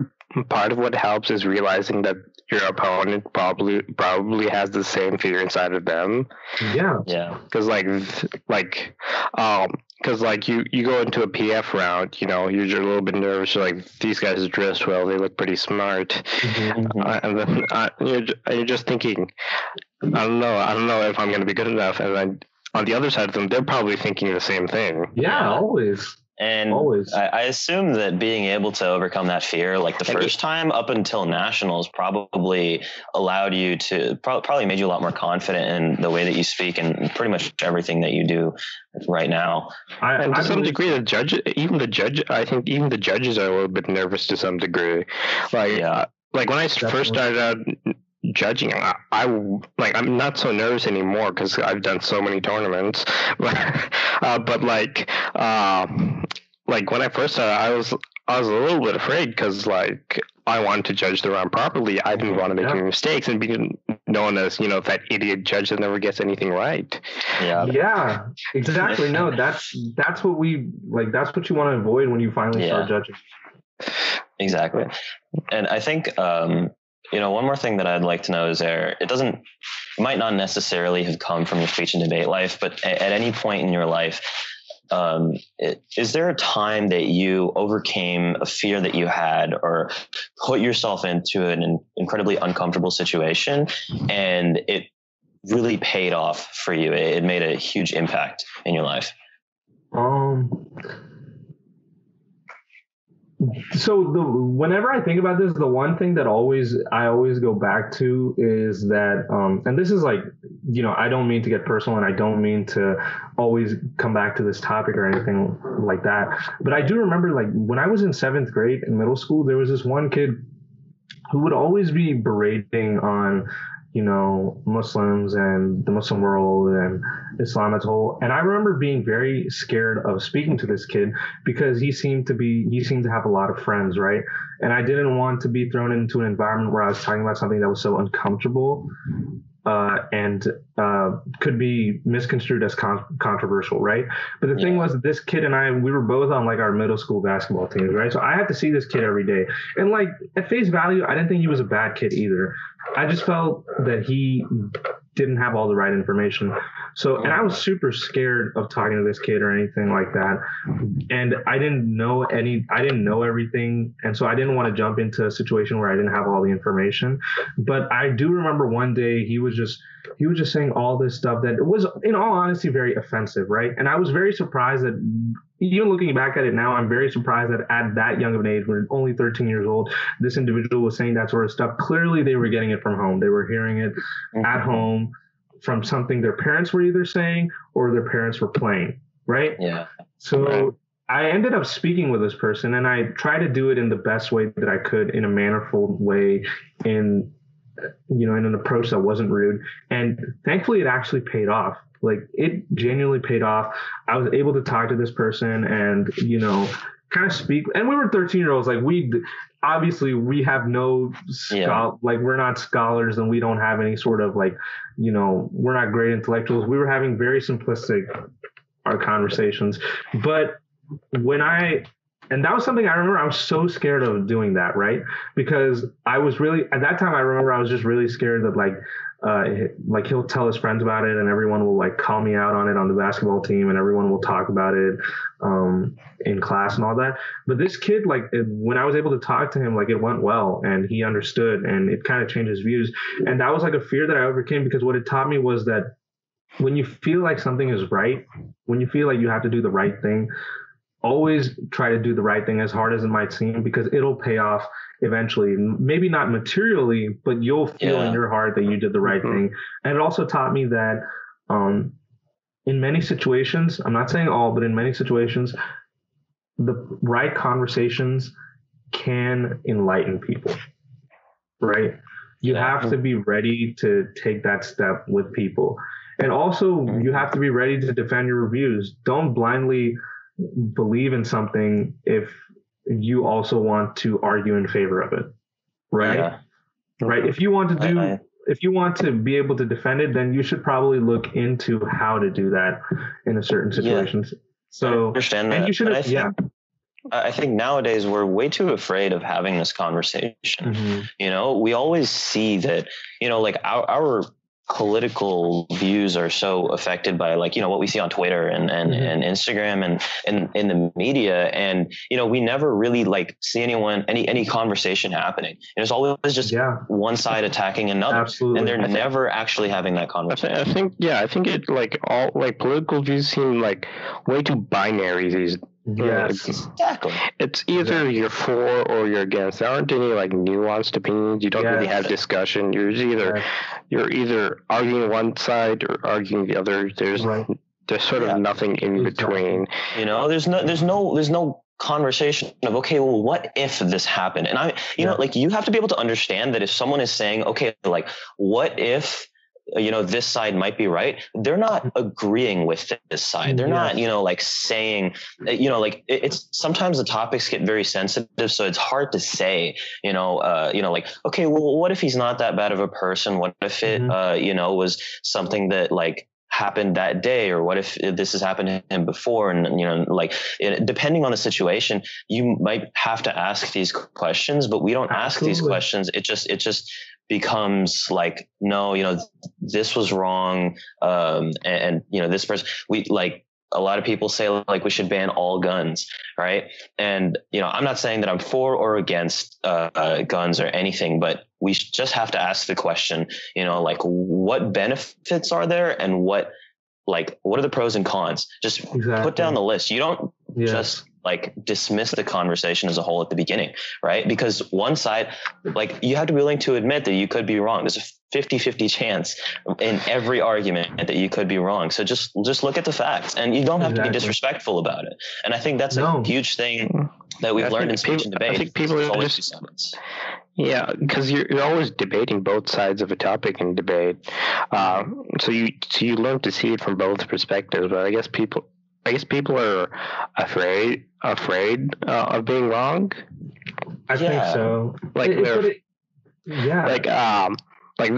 part of what helps is realizing that your opponent probably probably has the same fear inside of them. Yeah. Yeah. Because like like um because like you you go into a PF round, you know, you're a little bit nervous. You're like these guys dress well, they look pretty smart, Mm-hmm. uh, and then uh, you're you're just thinking, I don't know, I don't know if I'm gonna be good enough, and then on the other side of them, they're probably thinking the same thing. Yeah, always. And Always. I, I assume that being able to overcome that fear, like the first time up until nationals, probably allowed you to pro- probably made you a lot more confident in the way that you speak and pretty much everything that you do right now. I, And to I some believe- degree, the judge, even the judge, I think even the judges are a little bit nervous to some degree. Like, Yeah. like when I s- first started out judging, I, I like I'm not so nervous anymore because I've done so many tournaments. <laughs> uh, but like, uh, like when I first started, I was I was a little bit afraid because like I wanted to judge the round properly. I didn't want to make Yeah. any mistakes and be known as you know that idiot judge that never gets anything right. Yeah. Yeah, exactly. No, <laughs> that's that's what we like. That's what you want to avoid when you finally start judging. Exactly. And I think, um, you know, one more thing that I'd like to know is there, it doesn't, might not necessarily have come from your speech and debate life, but at, at any point in your life, um, it, is there a time that you overcame a fear that you had or put yourself into an in, incredibly uncomfortable situation and it really paid off for you? It, it made a huge impact in your life. Um. So the whenever I think about this, the one thing that always I always go back to is that, um, and this is like, you know, I don't mean to get personal, and I don't mean to always come back to this topic or anything like that. But I do remember, like, when I was in seventh grade in middle school, there was this one kid who would always be berating on you know muslims and the muslim world and islam as a whole. And i remember being very scared of speaking to this kid because he seemed to be he seemed to have a lot of friends right? And i didn't want to be thrown into an environment where i was talking about something that was so uncomfortable uh, and uh, could be misconstrued as con- controversial, right? But the thing was, this kid and I, we were both on like our middle school basketball teams, right? So I had to see this kid every day, and like at face value, I didn't think he was a bad kid either. I just felt that he didn't have all the right information. So, and I was super scared of talking to this kid or anything like that. And I didn't know any, I didn't know everything. And so I didn't want to jump into a situation where I didn't have all the information. But I do remember one day he was just, he was just saying all this stuff that was, in all honesty, very offensive, right? And I was very surprised that, even looking back at it now, I'm very surprised that at that young of an age, when only 13 years old, this individual was saying that sort of stuff. Clearly, they were getting it from home. They were hearing it mm-hmm. at home from something their parents were either saying or their parents were playing, right? Yeah. So Right. I ended up speaking with this person and I tried to do it in the best way that I could in a manifold way in you know in an approach that wasn't rude. And thankfully it actually paid off. Like it genuinely paid off. I was able to talk to this person and you know kind of speak. And we were 13 year olds like we obviously we have no Yeah. like we're not scholars and we don't have any sort of like you know we're not great intellectuals. We were having very simplistic our conversations. But when i and that was something i remember i was so scared of doing that right? Because i was really at that time i remember i was just really scared that like uh, like he'll tell his friends about it and everyone will like call me out on it on the basketball team and everyone will talk about it um, in class and all that. But this kid like it, when i was able to talk to him like it went well and he understood and it kind of changed his views. And that was like a fear that i overcame because what it taught me was that when you feel like something is right when you feel like you have to do the right thing always try to do the right thing as hard as it might seem because it'll pay off eventually maybe not materially but you'll feel Yeah. in your heart that you did the right Mhm. thing and it also taught me that um, in many situations i'm not saying all but in many situations the right conversations can enlighten people right you Yeah. have to be ready to take that step with people and also you have to be ready to defend your reviews don't blindly believe in something if you also want to argue in favor of it right Yeah. right if you want to do I- I- if you want to be able to defend it then you should probably look into how to do that in a certain Yeah. situations I so understand that. and you should I have think- yeah I think nowadays we're way too afraid of having this conversation. Mm-hmm. You know, we always see that, you know, like our, our political views are so affected by like, you know, what we see on Twitter and, and, Mhm. and Instagram and, and in the media. And, you know, we never really like see anyone, any, any conversation happening. and it's always just Yeah, one side attacking another. absolutely. And they're think- never actually having that I, th- conversation. I think yeah, I think it like all like political views seem like way too binary these. Yes. Exactly. It's either you're for or you're against. There aren't any like nuanced opinions. You don't really have discussion. You're either Yes. you're either arguing one side or arguing the other. There's Right. there's sort Yeah. of nothing in Exactly. between. You know, there's no, there's no, there's no conversation of okay, well, what if this happened? And I, you know, like you have to be able to understand that if someone is saying, okay, like, what if, you know, this side might be right, they're not agreeing with this side. They're not, you know, like saying, uh, you know, like it's sometimes the topics get very sensitive, so it's hard to say, you know, uh, you know, like, okay, well, what if he's not that bad of a person? What if it, Mhm. uh, you know, was something that like happened that day or what if this has happened to him before and you know like it, depending on the situation you might have to ask these questions but we don't ask these questions it just it just becomes like no you know this was wrong um and, and you know this person we like a lot of people say like we should ban all guns right and you know i'm not saying that i'm for or against uh, uh, guns or anything but we just have to ask the question you know like what benefits are there and what like what are the pros and cons just Exactly. put down the list you don't Yes. just like dismiss the conversation as a whole at the beginning right? Because one side like you have to be willing to admit that you could be wrong. There's a 50-50 chance in every argument that you could be wrong. So just just look at the facts and you don't have to be disrespectful about it. And i think that's No. a huge thing that we've I learned in speech and people- I debate. think people are always just- Yeah, because you're you're always debating both sides of a topic in debate, uh, so you so you learn to see it from both perspectives. But I guess people, I guess people are afraid afraid uh, of being wrong. I think so. Like It- it- they're it- yeah. like um like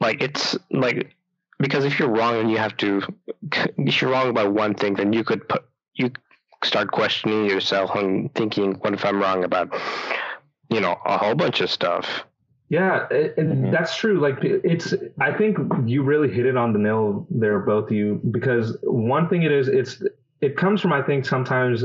like it's like because if you're wrong and you have to <laughs> if you're wrong about one thing, then you could put you start questioning yourself and thinking, what if I'm wrong about you know a whole bunch of stuff. Yeah, it, it- Mhm. that's true. Like it's, I think you really hit it on the nail there, both of you. Because one thing it is, it's it comes from I think sometimes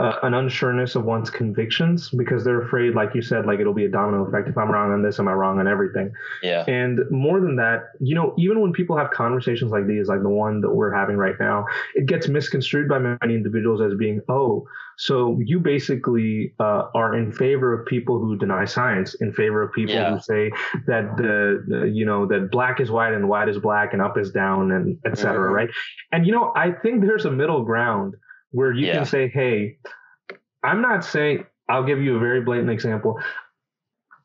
uh, an unsureness of one's convictions because they're afraid, like you said, like it'll be a domino effect. If I'm wrong on this, am I wrong on everything? yeah And more than that, you know, even when people have conversations like these, like the one that we're having right now, it gets misconstrued by many individuals as being, oh, so you basically uh, are in favor of people who deny science, in favor of people Yeah. who say that the, the, you know, that black is white and white is black and up is down and et cetera, Mhm. right? And you know, I think there's a middle ground where you Yeah. can say, hey, I'm not saying. I'll give you a very blatant example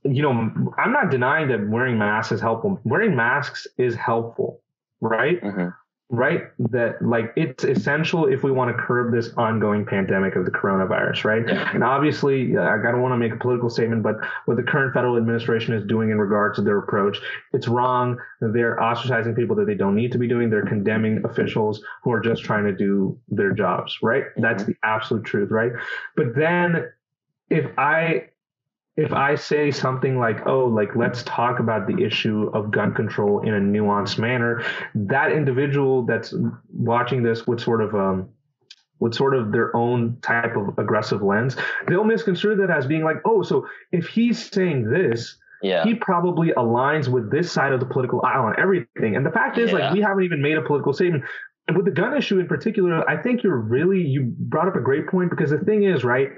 you know, I'm not denying that wearing masks is helpful. Wearing masks is helpful, right? Mhm. Right? That like it's essential if we want to curb this ongoing pandemic of the coronavirus, right? Yeah. And obviously, I don't want to make a political statement, but what the current federal administration is doing in regards to their approach, it's wrong. They're ostracizing people that they don't need to be doing. They're condemning officials who are just trying to do their jobs, right? That's the absolute truth, right? But then if I if I say something like, oh, like let's talk about the issue of gun control in a nuanced manner, that individual that's watching this would sort of um with sort of their own type of aggressive lens, they'll misconstrue that as being like, oh, so if he's saying this, yeah he probably aligns with this side of the political aisle on everything. And the fact is, Yeah. like, we haven't even made a political statement. And with the gun issue in particular, I think you're really you brought up a great point because the thing is, right?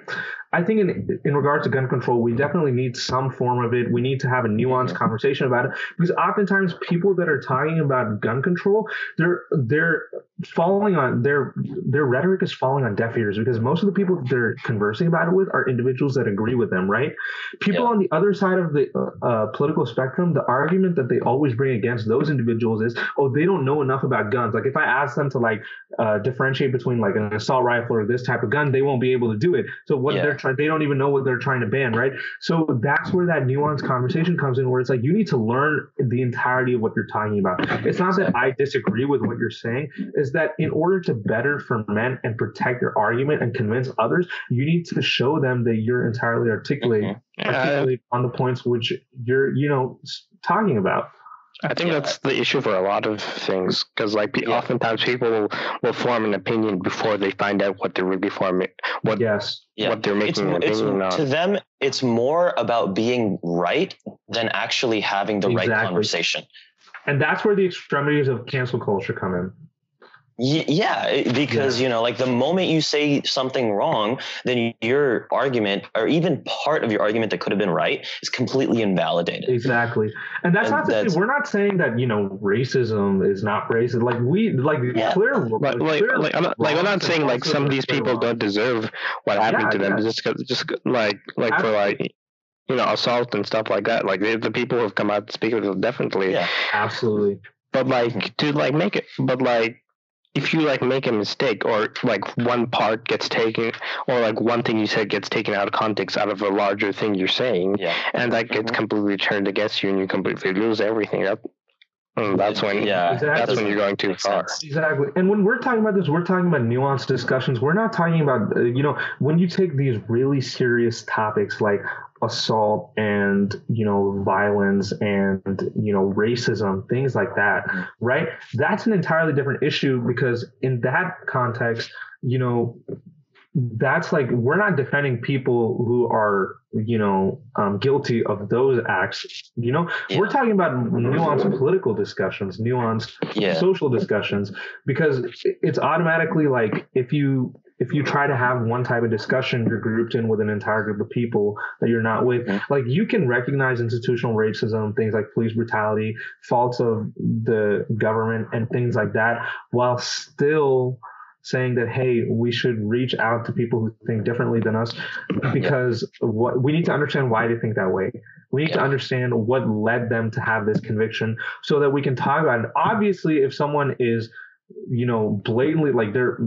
I think in in regards to gun control, we definitely need some form of it. We need to have a nuanced conversation about it because oftentimes people that are talking about gun control, they're they're falling on their their rhetoric is falling on deaf ears because most of the people that they're conversing about it with are individuals that agree with them, right? People Yeah. on the other side of the uh, uh, political spectrum, the argument that they always bring against those individuals is, oh, they don't know enough about guns. Like if I ask them to like uh, differentiate between like an assault rifle or this type of gun, they won't be able to do it. So what Yeah. they're trying. They don't even know what they're trying to ban, right? So that's where that nuanced conversation comes in, where it's like you need to learn the entirety of what you're talking about. It's not that I disagree with what you're saying. Is that in order to better ferment and protect your argument and convince others, you need to show them that you're entirely articulated, Uh, articulate on the points which you're, you know, talking about. I think Yeah. that's the issue for a lot of things because, like, pe- Yeah. oftentimes people will, will form an opinion before they find out what they're really forming, what Yes. Yeah. what they're It's, making an it's opinion to them, it's more about being right than actually having the right conversation. And that's where the extremities of cancel culture come in. Y- Yeah, it- because you know, like the moment you say something wrong, then your argument, or even part of your argument that could have been right, is completely invalidated. Exactly. And that's And not to that's- say we're not saying that, you know, racism is not racist. Like we like Yeah. clear Like, like, clear like, I'm not, like, I'm not saying like some of these people wrongs. don't deserve what happened Yeah, to them yeah. just 'cause- just 'cause, like like for like you know assault and stuff like that. Like the, the people who have come out to speak of it definitely. Yeah. Absolutely. But like to like make it, but like if you like make a mistake or like one part gets taken or like one thing you said gets taken out of context out of a larger thing you're saying, Yeah, and that gets Mhm. completely turned against you and you completely lose everything. That, mm, that's when yeah, Exactly. that's when you're going too far. Exactly. And when we're talking about this, we're talking about nuanced discussions. We're not talking about, uh, you know, when you take these really serious topics like assault and, you know, violence and, you know, racism, things like that, right? That's an entirely different issue because in that context, you know, that's like we're not defending people who are you know um, guilty of those acts you know Yeah. we're talking about nuanced political discussions nuanced Yeah, social discussions because it's automatically like if you if you try to have one type of discussion you're grouped in with an entire group of people that you're not with Mhm. like you can recognize institutional racism things like police brutality faults of the government and things like that while still saying that hey we should reach out to people who think differently than us because what we need to understand why they think that way. We need to understand what led them to have this conviction so that we can talk about it. Obviously if someone is you know blatantly like they're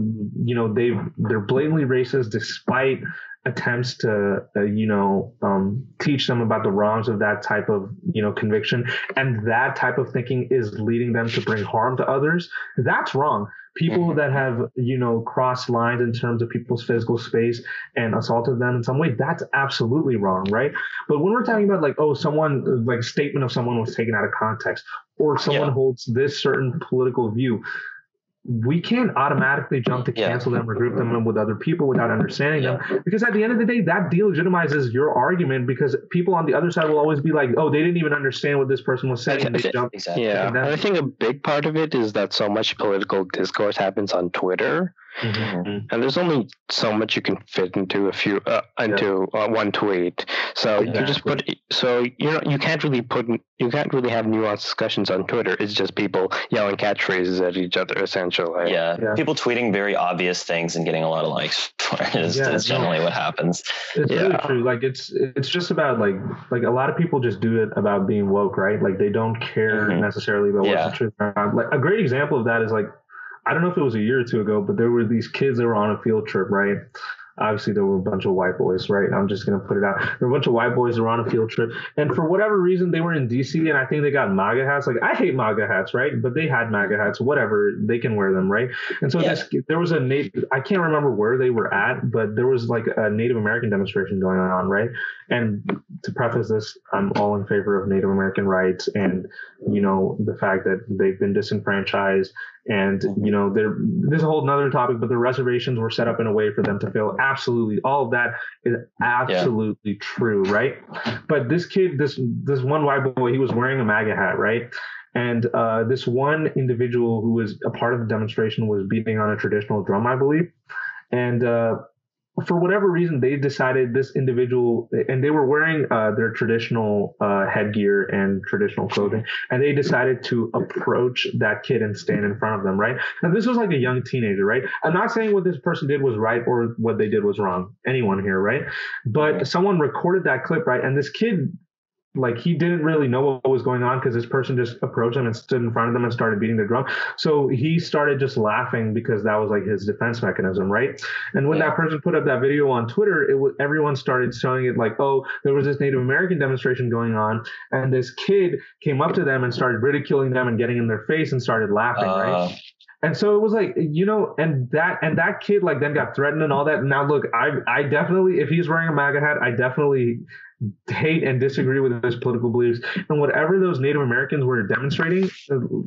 you know they they're blatantly racist despite attempts to uh, you know um, teach them about the wrongs of that type of you know conviction and that type of thinking is leading them to bring harm to others that's wrong people Mhm. that have you know crossed lines in terms of people's physical space and assaulted them in some way that's absolutely wrong right but when we're talking about like oh someone like statement of someone was taken out of context or someone Yeah. holds this certain political view we can't automatically jump to Yeah. cancel them or group them with other people without understanding them because at the end of the day that delegitimizes your argument because people on the other side will always be like oh they didn't even understand what this person was saying and they Okay. jump exactly. Yeah, And that- and I think a big part of it is that so much political discourse happens on Twitter, Mhm. and there's only so much you can fit into a few uh, into uh, one tweet. So you just put so you know you can't really put you can't really have nuanced discussions on Twitter. It's just people yelling catchphrases at each other essentially. Yeah. Yeah. people tweeting very obvious things and getting a lot of likes for it is, Yeah, is no. generally what happens. It's really true. Like it's it's just about like like a lot of people just do it about being woke, right? Like they don't care Mhm. necessarily about Yeah. what's the truth. Like a great example of that is like I don't know if it was a year or two ago, but there were these kids that were on a field trip, right? Obviously, there were a bunch of white boys, right? I'm just gonna put it out. There were a bunch of white boys that were on a field trip, and for whatever reason, they were in DC, and I think they got MAGA hats. Like I hate MAGA hats, right? But they had MAGA hats, whatever. They can wear them, right? And so Yeah. this, there was a native. I can't remember where they were at, but there was like a Native American demonstration going on, right? And to preface this, I'm all in favor of Native American rights and you know the fact that they've been disenfranchised and you know there there's a whole nother topic but the reservations were set up in a way for them to fail absolutely all of that is absolutely true right? But this kid this this one white boy he was wearing a maga hat right? And uh, this one individual who was a part of the demonstration was beating on a traditional drum i believe. And uh, for whatever reason, they decided this individual, and they were wearing uh, their traditional uh, headgear and traditional clothing, and they decided to approach that kid and stand in front of them, right? Now, this was like a young teenager, right? I'm not saying what this person did was right or what they did was wrong, anyone here, right? But someone recorded that clip, right? And this kid like he didn't really know what was going on because this person just approached him and stood in front of them and started beating the drum. So he started just laughing because that was like his defense mechanism, right? And when Yeah. that person put up that video on Twitter, it was everyone started showing it like, oh, there was this Native American demonstration going on, and this kid came up to them and started ridiculing them and getting in their face and started laughing, right? Uh, And so it was like, you know, and that and that kid like then got threatened and all that. Now look, I I definitely if he's wearing a MAGA hat, I definitely hate and disagree with his political beliefs and whatever those Native Americans were demonstrating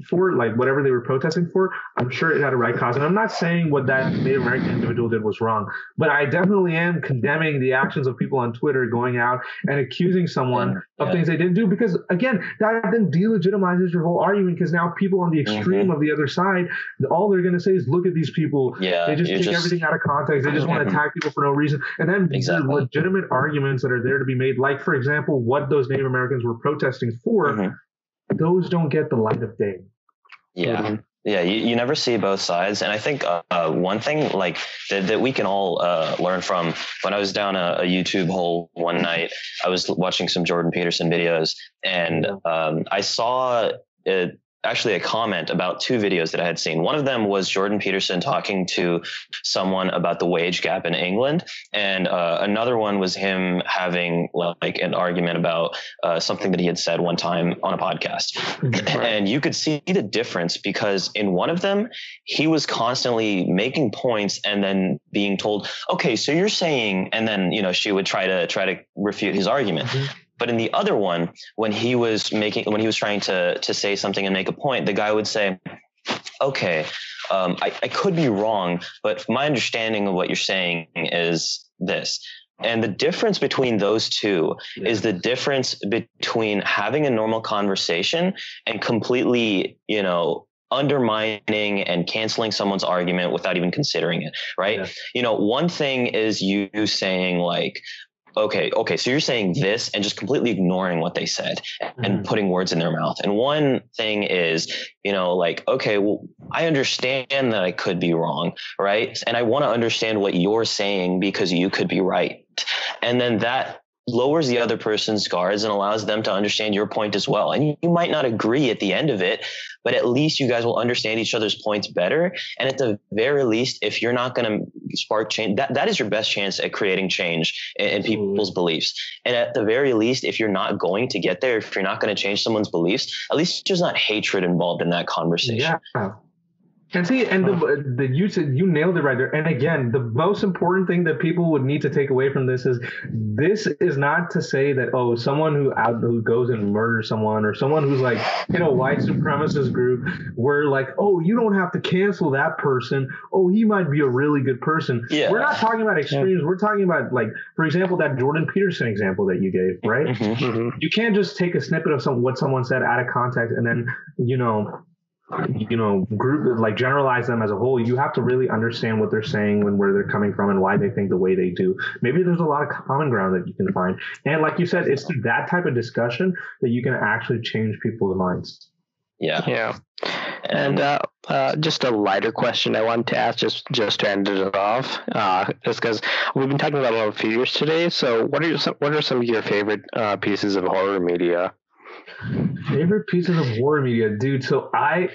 for, like whatever they were protesting for, I'm sure it had a right cause. And I'm not saying what that Native American individual did was wrong, but I definitely am condemning the actions of people on Twitter going out and accusing someone Yeah, of things they didn't do because again, that then delegitimizes your whole argument because now people on the Mm-hmm. extreme of the other side, all they're going to say is, look at these people. yeah, They just take everything out of context. They just want to Mhm. attack people for no reason. And then Exactly. legitimate arguments that are there to be made, like, for example, what those Native Americans were protesting for, Mhm. those don't get the light of day. Yeah. Mhm. Yeah, you, you never see both sides. And I think uh, uh, one thing like that, that we can all uh, learn from when I was down a, a YouTube hole one night, I was watching some Jordan Peterson videos and um, I saw it, actually a comment about two videos that I had seen. One of them was Jordan Peterson talking to someone about the wage gap in England. And uh, another one was him having like an argument about uh, something that he had said one time on a podcast <laughs> and you could see the difference because in one of them he was constantly making points and then being told okay so you're saying and then you know she would try to try to refute his argument Mhm. But in the other one when he was making when he was trying to to say something and make a point the guy would say okay um, I, I could be wrong but my understanding of what you're saying is this and the difference between those two is the difference between having a normal conversation and completely, you know, undermining and canceling someone's argument without even considering it, right? Yeah. You know, one thing is you saying like, okay, okay, so you're saying this and just completely ignoring what they said and Mhm. putting words in their mouth. And one thing is, you know, like, okay, well, I understand that I could be wrong, right? And I want to understand what you're saying because you could be right. And then that lowers the other person's guards and allows them to understand your point as well. And you might not agree at the end of it, but at least you guys will understand each other's points better. And at the very least, if you're not going to spark change, that, that is your best chance at creating change in, in people's beliefs. And at the very least, if you're not going to get there, if you're not going to change someone's beliefs, at least there's not hatred involved in that conversation. Yeah. And see, and the, the you said you nailed it right there. And again, the most important thing that people would need to take away from this is this is not to say that oh, someone who out who goes and murders someone or someone who's like in a white supremacist group, we're like, oh, you don't have to cancel that person. Oh, he might be a really good person. Yeah. We're not talking about extremes. We're talking about like, for example, that Jordan Peterson example that you gave, right? Mhm. Mhm. you can't just take a snippet of some what someone said out of context and then you know you know group like generalize them as a whole you have to really understand what they're saying when where they're coming from and why they think the way they do maybe there's a lot of common ground that you can find and like you said it's through that type of discussion that you can actually change people's minds Yeah. Yeah. And uh, uh, just a lighter question I wanted to ask, just just to end it off, uh, just because we've been talking about a lot of figures today. So, what are your, some, what are some of your favorite uh, pieces of horror media? Favorite pieces of horror media dude so i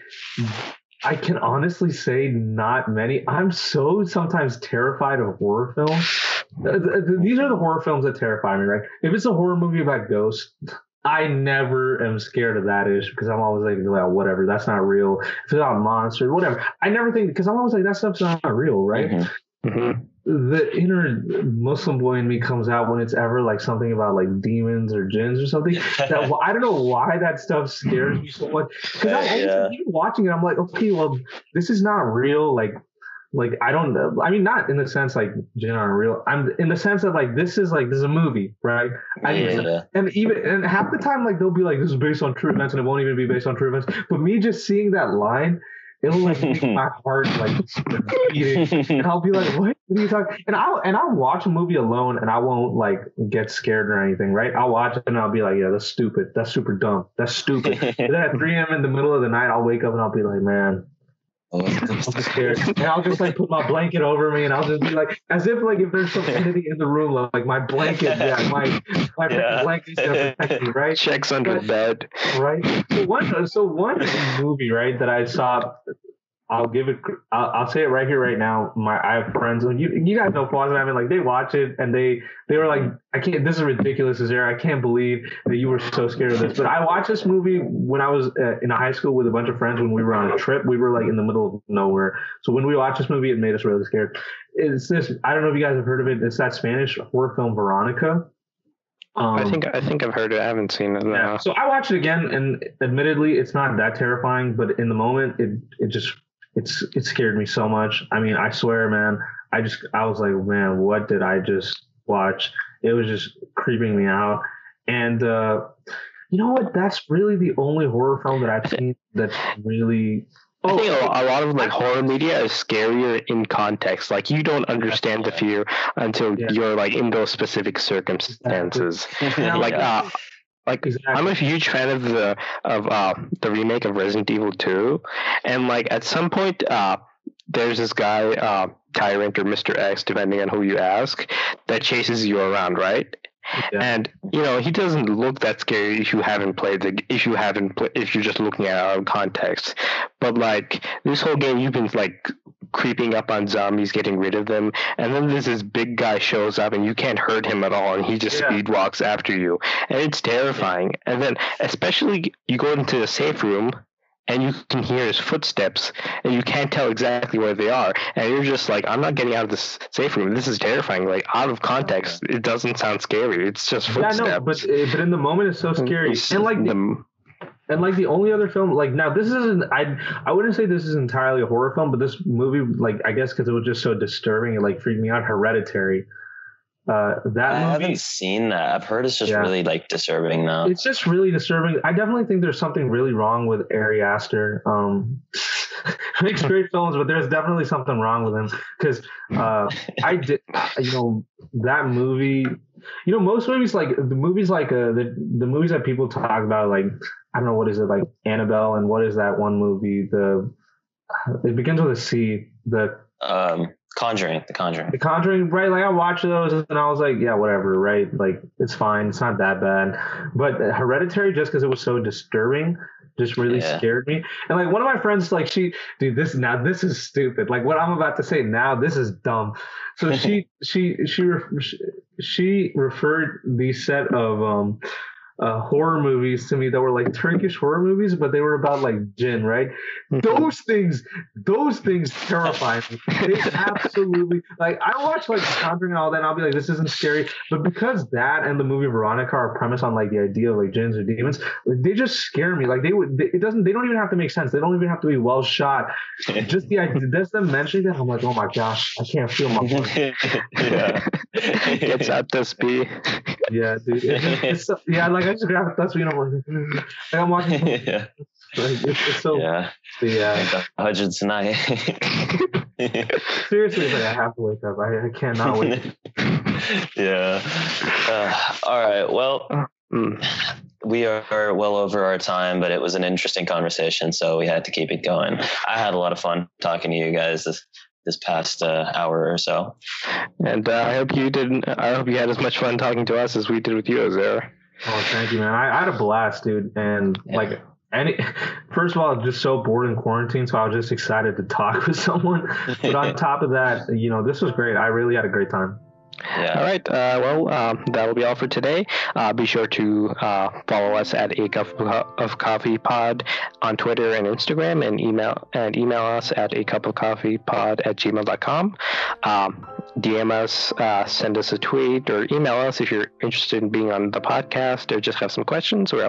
i can honestly say not many i'm so sometimes terrified of horror films th- these are the horror films that terrify me right if it's a horror movie about ghosts I never am scared of that ish because I'm always like, well, whatever, that's not real. If it's about monsters, whatever. I never think because I'm always like, that stuff's not real, right? Mhm. hmm the inner Muslim boy in me comes out when it's ever like something about like demons or jinns or something. <laughs> That I don't know why that stuff scares me so much. Because I, uh, I Yeah. even watching it, I'm like, okay, well, this is not real. Like, like I don't know. I mean, not in the sense like jinn aren't real. I'm in the sense that like this is like this is a movie, right? I, yeah. and even and half the time like they'll be like this is based on true events and it won't even be based on true events. But me just seeing that line, it'll like make <laughs> my heart like beating and I'll be like, "What? What are you talking?" And I'll and I'll watch a movie alone, and I won't like get scared or anything, right? I'll watch it and I'll be like, "Yeah, that's stupid. That's super dumb. That's stupid." <laughs> and then at 3 a.m. in the middle of the night, I'll wake up and I'll be like, "Man, Oh, I'm scared. And I'll just like put my blanket over me and I'll just be like, as if like if there's some <laughs> entity in the room, like my blanket, yeah, my my <laughs> Yeah. blanket's gonna protect me, right? <laughs> Checks under the bed. Right. So one, so one movie, right, that I saw. I'll give it. I'll, I'll say it right here, right now. My, I have friends. You, you guys know Pause and I mean, like they watch it and they, they were like, I can't. This is ridiculous, Uzair. I can't believe that you were so scared of this. But I watched this movie when I was uh, in a high school with a bunch of friends when we were on a trip. We were like in the middle of nowhere. So when we watched this movie, it made us really scared. It's this. I don't know if you guys have heard of it. It's that Spanish horror film Veronica. Um, I think I think I've heard it. I haven't seen it. No. yeah. So I watched it again, and admittedly, it's not that terrifying. But in the moment, it it just it's it scared me so much. I mean, I swear, man, I just I was like, man, what did I just watch? It was just creeping me out. And uh, you know what? That's really the only horror film that I've seen that's really. I think a, Oh, lot of like horror media is scarier in context. Like you don't understand the fear until Yeah. you're like in those specific circumstances. Yeah, Like Yeah. uh, like exactly. I'm a huge fan of the of uh the remake of Resident Evil 2, and like at some point uh there's this guy uh Tyrant or Mr. X depending on who you ask that chases you around, right? Yeah. And you know he doesn't look that scary if you haven't played the if you haven't pla if you're just looking at it out of context. But like this whole game, you've been like creeping up on zombies, getting rid of them, and then there's this big guy shows up and you can't hurt him at all, and he just Yeah. speed walks after you, and it's terrifying. And then especially you go into the safe room. And you can hear his footsteps, and you can't tell exactly where they are. And you're just like, I'm not getting out of this safe room. This is terrifying. Like out of context, it doesn't sound scary. It's just footsteps. yeah, no, but but in the moment, it's so scary. It's And like the, And like the only other film, like now this isn't. I I wouldn't say this is entirely a horror film, but this movie, like I guess because it was just so disturbing, it like freaked me out. Hereditary. Uh, that I movie, haven't seen that. I've heard it's just Yeah. really like disturbing though. it's just really disturbing. I definitely think there's something really wrong with Ari Aster. Um, <laughs> makes great films, but there's definitely something wrong with him because uh, I did, you know, that movie. You know, most movies like the movies like uh, the the movies that people talk about, like I don't know what is it like Annabelle and what is that one movie? The it begins with a C. The Um, Conjuring, The Conjuring. the Conjuring, right? Like I watched those and I was like, yeah, whatever, right? Like it's fine, it's not that bad. But Hereditary, just because it was so disturbing, just really Yeah. scared me. And like one of my friends, like she, dude, this now this is stupid. Like what I'm about to say now, this is dumb. So she <laughs> she she she referred the set of um uh, horror movies to me that were like Turkish horror movies, but they were about like jinn, right? Those things, those things terrify me. They absolutely like. I watch like The Conjuring and all that, and I'll be like, this isn't scary. But because that and the movie Veronica are premised on like the idea of like jinns or demons, they just scare me. Like they would, they, it doesn't. They don't even have to make sense. They don't even have to be well shot. Just the idea, just them mentioning that, I'm like, oh my gosh, I can't feel my. <laughs> yeah. Gets out this be. Yeah, dude. It's, it's so, yeah, like I just grab it. That's what you know. Like I'm watching. <laughs> Like, yeah. it's, it's so. Yeah. Yeah. Like the Hudgens tonight. <laughs> Seriously, it's like I have to wake up. I, I cannot wait. <laughs> yeah. Uh, all right. Well, <clears throat> we are well over our time, but it was an interesting conversation, so we had to keep it going. I had a lot of fun talking to you guys this this past uh, hour or so. And uh, I hope you didn't. I hope you had as much fun talking to us as we did with you, Uzair. Oh, thank you, man. I, I had a blast, dude. And Yeah. like any, <laughs> first of all, I'm just so bored in quarantine, so I was just excited to talk <laughs> with someone. But on <laughs> top of that, you know, this was great. I really had a great time. Yeah. All right. Uh, well, um, that will be all for today. Uh, be sure to uh, follow us at a cup of coffee pod on Twitter and Instagram, and email and email us at a cup of coffee pod at gmail.com. Um, DM us, uh, send us a tweet, or email us if you're interested in being on the podcast or just have some questions. We're